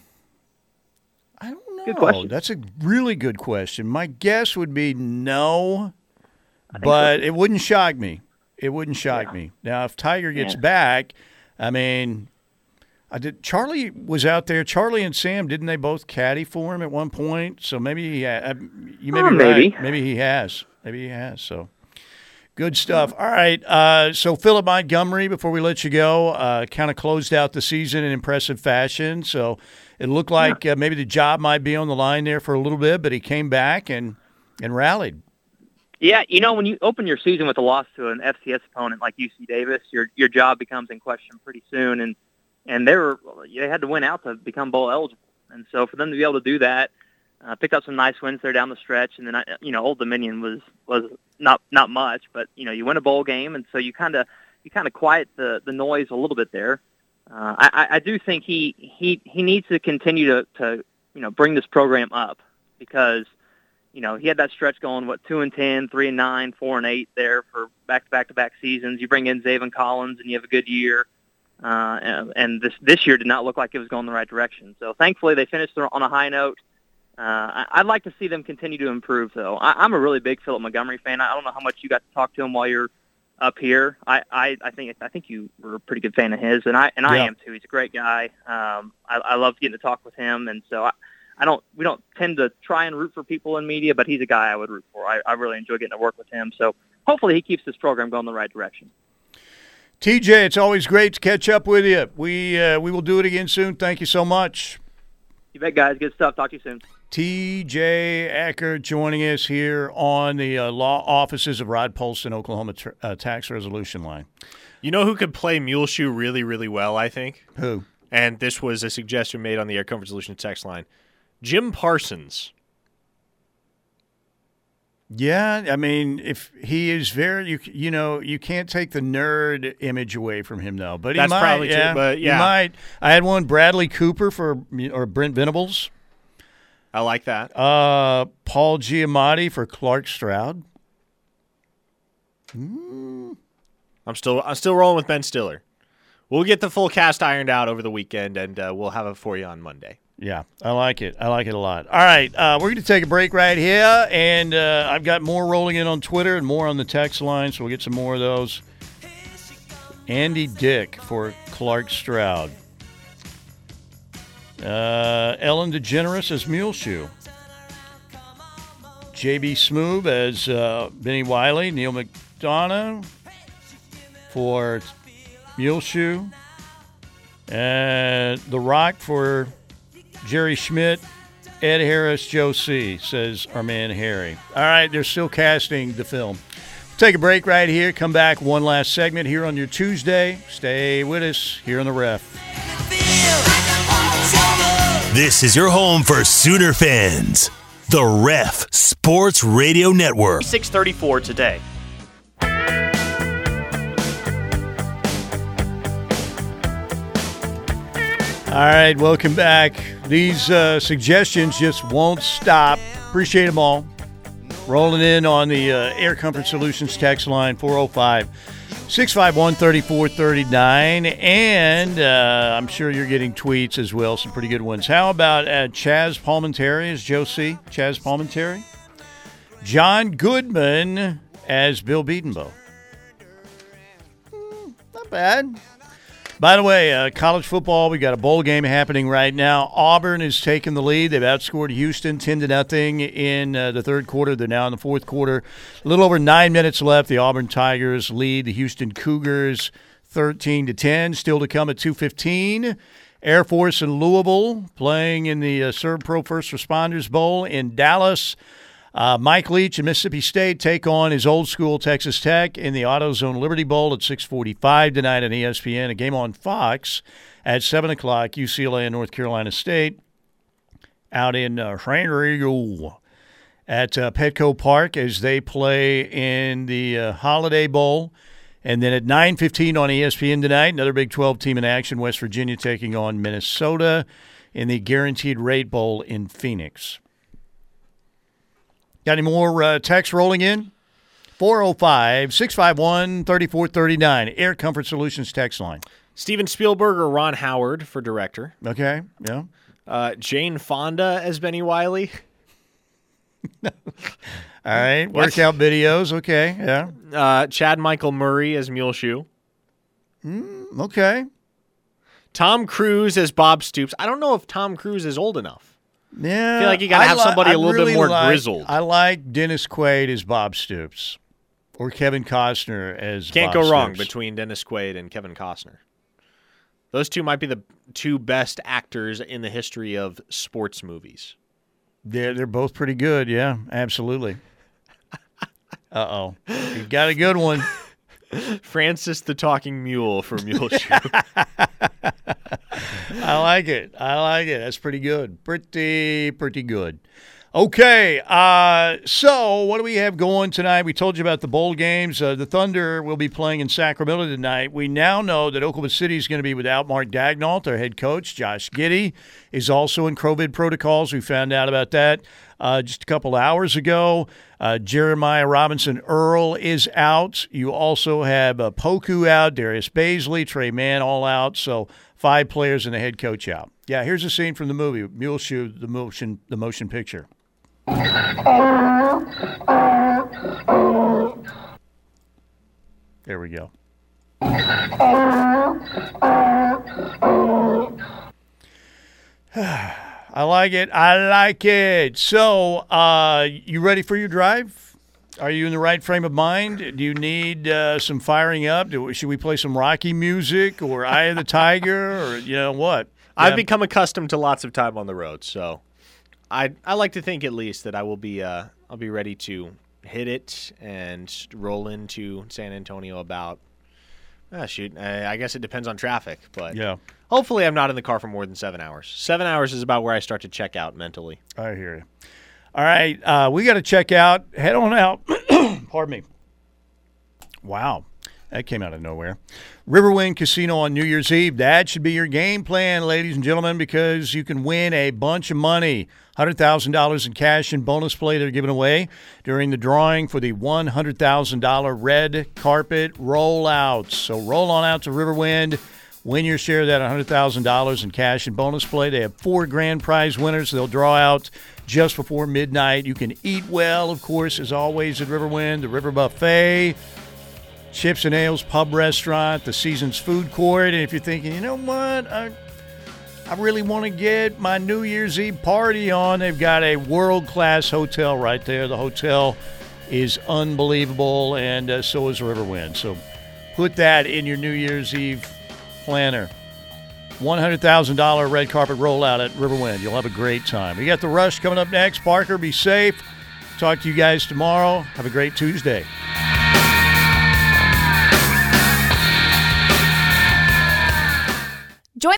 I don't know. Good question. That's a really good question. My guess would be no, but so. it wouldn't shock me. It wouldn't shock me. Now, if Tiger gets Yeah. back, I mean, I did. Charlie was out there. Charlie and Sam didn't they both caddy for him at one point? So maybe he, ha- uh, you may Oh, be maybe. right. Maybe he has. Maybe he has. So Good stuff. All right. Uh, so Philip Montgomery, before we let you go, uh, kind of closed out the season in impressive fashion. So it looked like uh, maybe the job might be on the line there for a little bit, but he came back and and rallied. Yeah, you know, when you open your season with a loss to an FCS opponent like UC Davis, your your job becomes in question pretty soon, and and they were they had to win out to become bowl eligible, and so for them to be able to do that, uh, picked up some nice wins there down the stretch, and then you know Old Dominion was was not not much, but you know you win a bowl game, and so you kind of you kind of quiet the the noise a little bit there. Uh, I, I do think he he he needs to continue to to you know bring this program up because you know he had that stretch going what two and ten, three and nine, four and eight there for back to back to back seasons. You bring in Zaven Collins and you have a good year. Uh, and, and this this year did not look like it was going the right direction. So thankfully they finished on a high note. Uh, I, I'd like to see them continue to improve, though. I, I'm a really big Philip Montgomery fan. I don't know how much you got to talk to him while you're up here. I, I, I think I think you were a pretty good fan of his, and I and I Yeah. am too. He's a great guy. Um, I, I love getting to talk with him, and so I, I don't we don't tend to try and root for people in media, but he's a guy I would root for. I, I really enjoy getting to work with him. So hopefully he keeps this program going the right direction. TJ, it's always great to catch up with you. We uh, we will do it again soon. Thank you so much. You bet, guys. Good stuff. Talk to you soon. TJ Eckert joining us here on the uh, law offices of Rod Polston, Oklahoma uh, tax resolution line. You know who could play Muleshoe really, really well, I think? Who? And this was a suggestion made on the Air Comfort Solutions text line. Jim Parsons. Yeah, I mean, if he is very, you you know, you can't take the nerd image away from him though. But he That's might, probably true, yeah, but he might. I had one Bradley Cooper for or Brent Venables. I like that. Uh, Paul Giamatti for Clark Stroud. I'm still I'm still rolling with Ben Stiller. We'll get the full cast ironed out over the weekend, and uh, we'll have it for you on Monday. Yeah, I like it. I like it a lot. All right, uh, we're going to take a break right here, and uh, I've got more rolling in on Twitter and more on the text line, so we'll get some more of those. Andy Dick for Clark Stroud. Uh, Ellen DeGeneres as Muleshoe. JB Smoove as uh, Bennie Wylie. Neal McDonough for Muleshoe. And The Rock for Jerry Schmidt. Ed Harris, Joe C, says our man Harry. All right, they're still casting the film. Take a break right here. Come back. One last segment here on your Tuesday. Stay with us here on the ref. This is your home for Sooner fans. The Ref Sports Radio Network. 634 today. All right, welcome back. These uh, suggestions just won't stop. Appreciate them all. Rolling in on the uh, Air Comfort Solutions text line 405 651 3439. And uh, I'm sure you're getting tweets as well, some pretty good ones. How about uh, Chazz Palminteri as Joe C? Chazz Palminteri? John Goodman as Bill Bedenbaugh. Hmm, Not bad. By the way, uh, college football, we got a bowl game happening right now. Auburn is taking the lead. They've outscored Houston 10 to nothing in uh, the third quarter. They're now in the fourth quarter. A little over nine minutes left. The Auburn Tigers lead the Houston Cougars 13 to 10. Still to come at 2:15. Air Force and Louisville playing in the uh, Pro First Responders Bowl in Dallas. Uh, Mike Leach and Mississippi State take on his old school Texas Tech in the AutoZone Liberty Bowl at 6:45 tonight on ESPN. A game on Fox at 7 o'clock. UCLA and North Carolina State out in uh, San at uh, Petco Park as they play in the uh, Holiday Bowl. And then at 9:15 on ESPN tonight, another Big 12 team in action. West Virginia taking on Minnesota in the Guaranteed Rate Bowl in Phoenix. Got any more uh, text rolling in? 405 651 3439. Air Comfort Solutions text line. Steven Spielberg or Ron Howard for director. Okay, yeah. Uh, Jane Fonda as Bennie Wylie. (laughs) All right, What? workout videos. Okay, yeah. Uh, Chad Michael Murray as Muleshoe. Mm, okay. Tom Cruise as Bob Stoops. I don't know if Tom Cruise is old enough. Yeah, I feel like you gotta have li- somebody I a little bit more like- grizzled. I like Dennis Quaid as Bob Stoops. or Kevin Costner as Can't Bob go wrong between Dennis Quaid and Kevin Costner. Those two might be the two best actors in the history of sports movies. They're they're both pretty good. Yeah, absolutely. (laughs) Uh oh, you got a good one. (laughs) Francis the Talking Mule for Muleshoe. (laughs) I like it. I like it. That's pretty good. Pretty, pretty good. Okay, uh, so what do we have going tonight? We told you about the bowl games. Uh, the Thunder will be playing in Sacramento tonight. We now know that Oklahoma City is going to be without Mark Daigneault, their head coach. Josh Giddey is also in COVID protocols. We found out about that uh, just a couple hours ago. Uh, Jeremiah Robinson Earl is out. You also have uh, Poku out, Darius Bazley, Tre Mann all out. So five players and the head coach out. Yeah, here's a scene from the movie Muleshoe, the motion, the motion picture. There we go. (sighs) I like it. I like it. So, uh, you ready for your drive? Are you in the right frame of mind? Do you need uh, some firing up? Do, should we play some Rocky music or (laughs) Eye of the Tiger or you know what? I've Yeah. become accustomed to lots of time on the road, so I I like to think at least that I will be uh I'll be ready to hit it and roll into San Antonio about. Ah, shoot, I, I guess it depends on traffic, but Yeah. Hopefully, I'm not in the car for more than seven hours. Seven hours is about where I start to check out mentally. I hear you. All right, uh, we got to check out. Head on out. (clears throat) Pardon me. Wow, that came out of nowhere. Riverwind Casino on New Year's Eve. That should be your game plan, ladies and gentlemen, because you can win a bunch of money. $100,000 in cash and bonus play they're giving away during the drawing for the $100,000 red carpet rollout. So roll on out to Riverwind. Win your share of that $100,000 in cash and bonus play. They have four grand prize winners they'll draw out just before midnight. You can eat well, of course, as always at Riverwind, the River Buffet, Chips and Ales Pub Restaurant, the Seasons Food Court. And if you're thinking, you know what, I, I really want to get my New Year's Eve party on, they've got a world class hotel right there. The hotel is unbelievable, and uh, so is Riverwind. So put that in your New Year's Eve planner. $100,000 red carpet rollout at Riverwind. You'll have a great time. We got the rush coming up next. Parker, be safe. Talk to you guys tomorrow. Have a great Tuesday.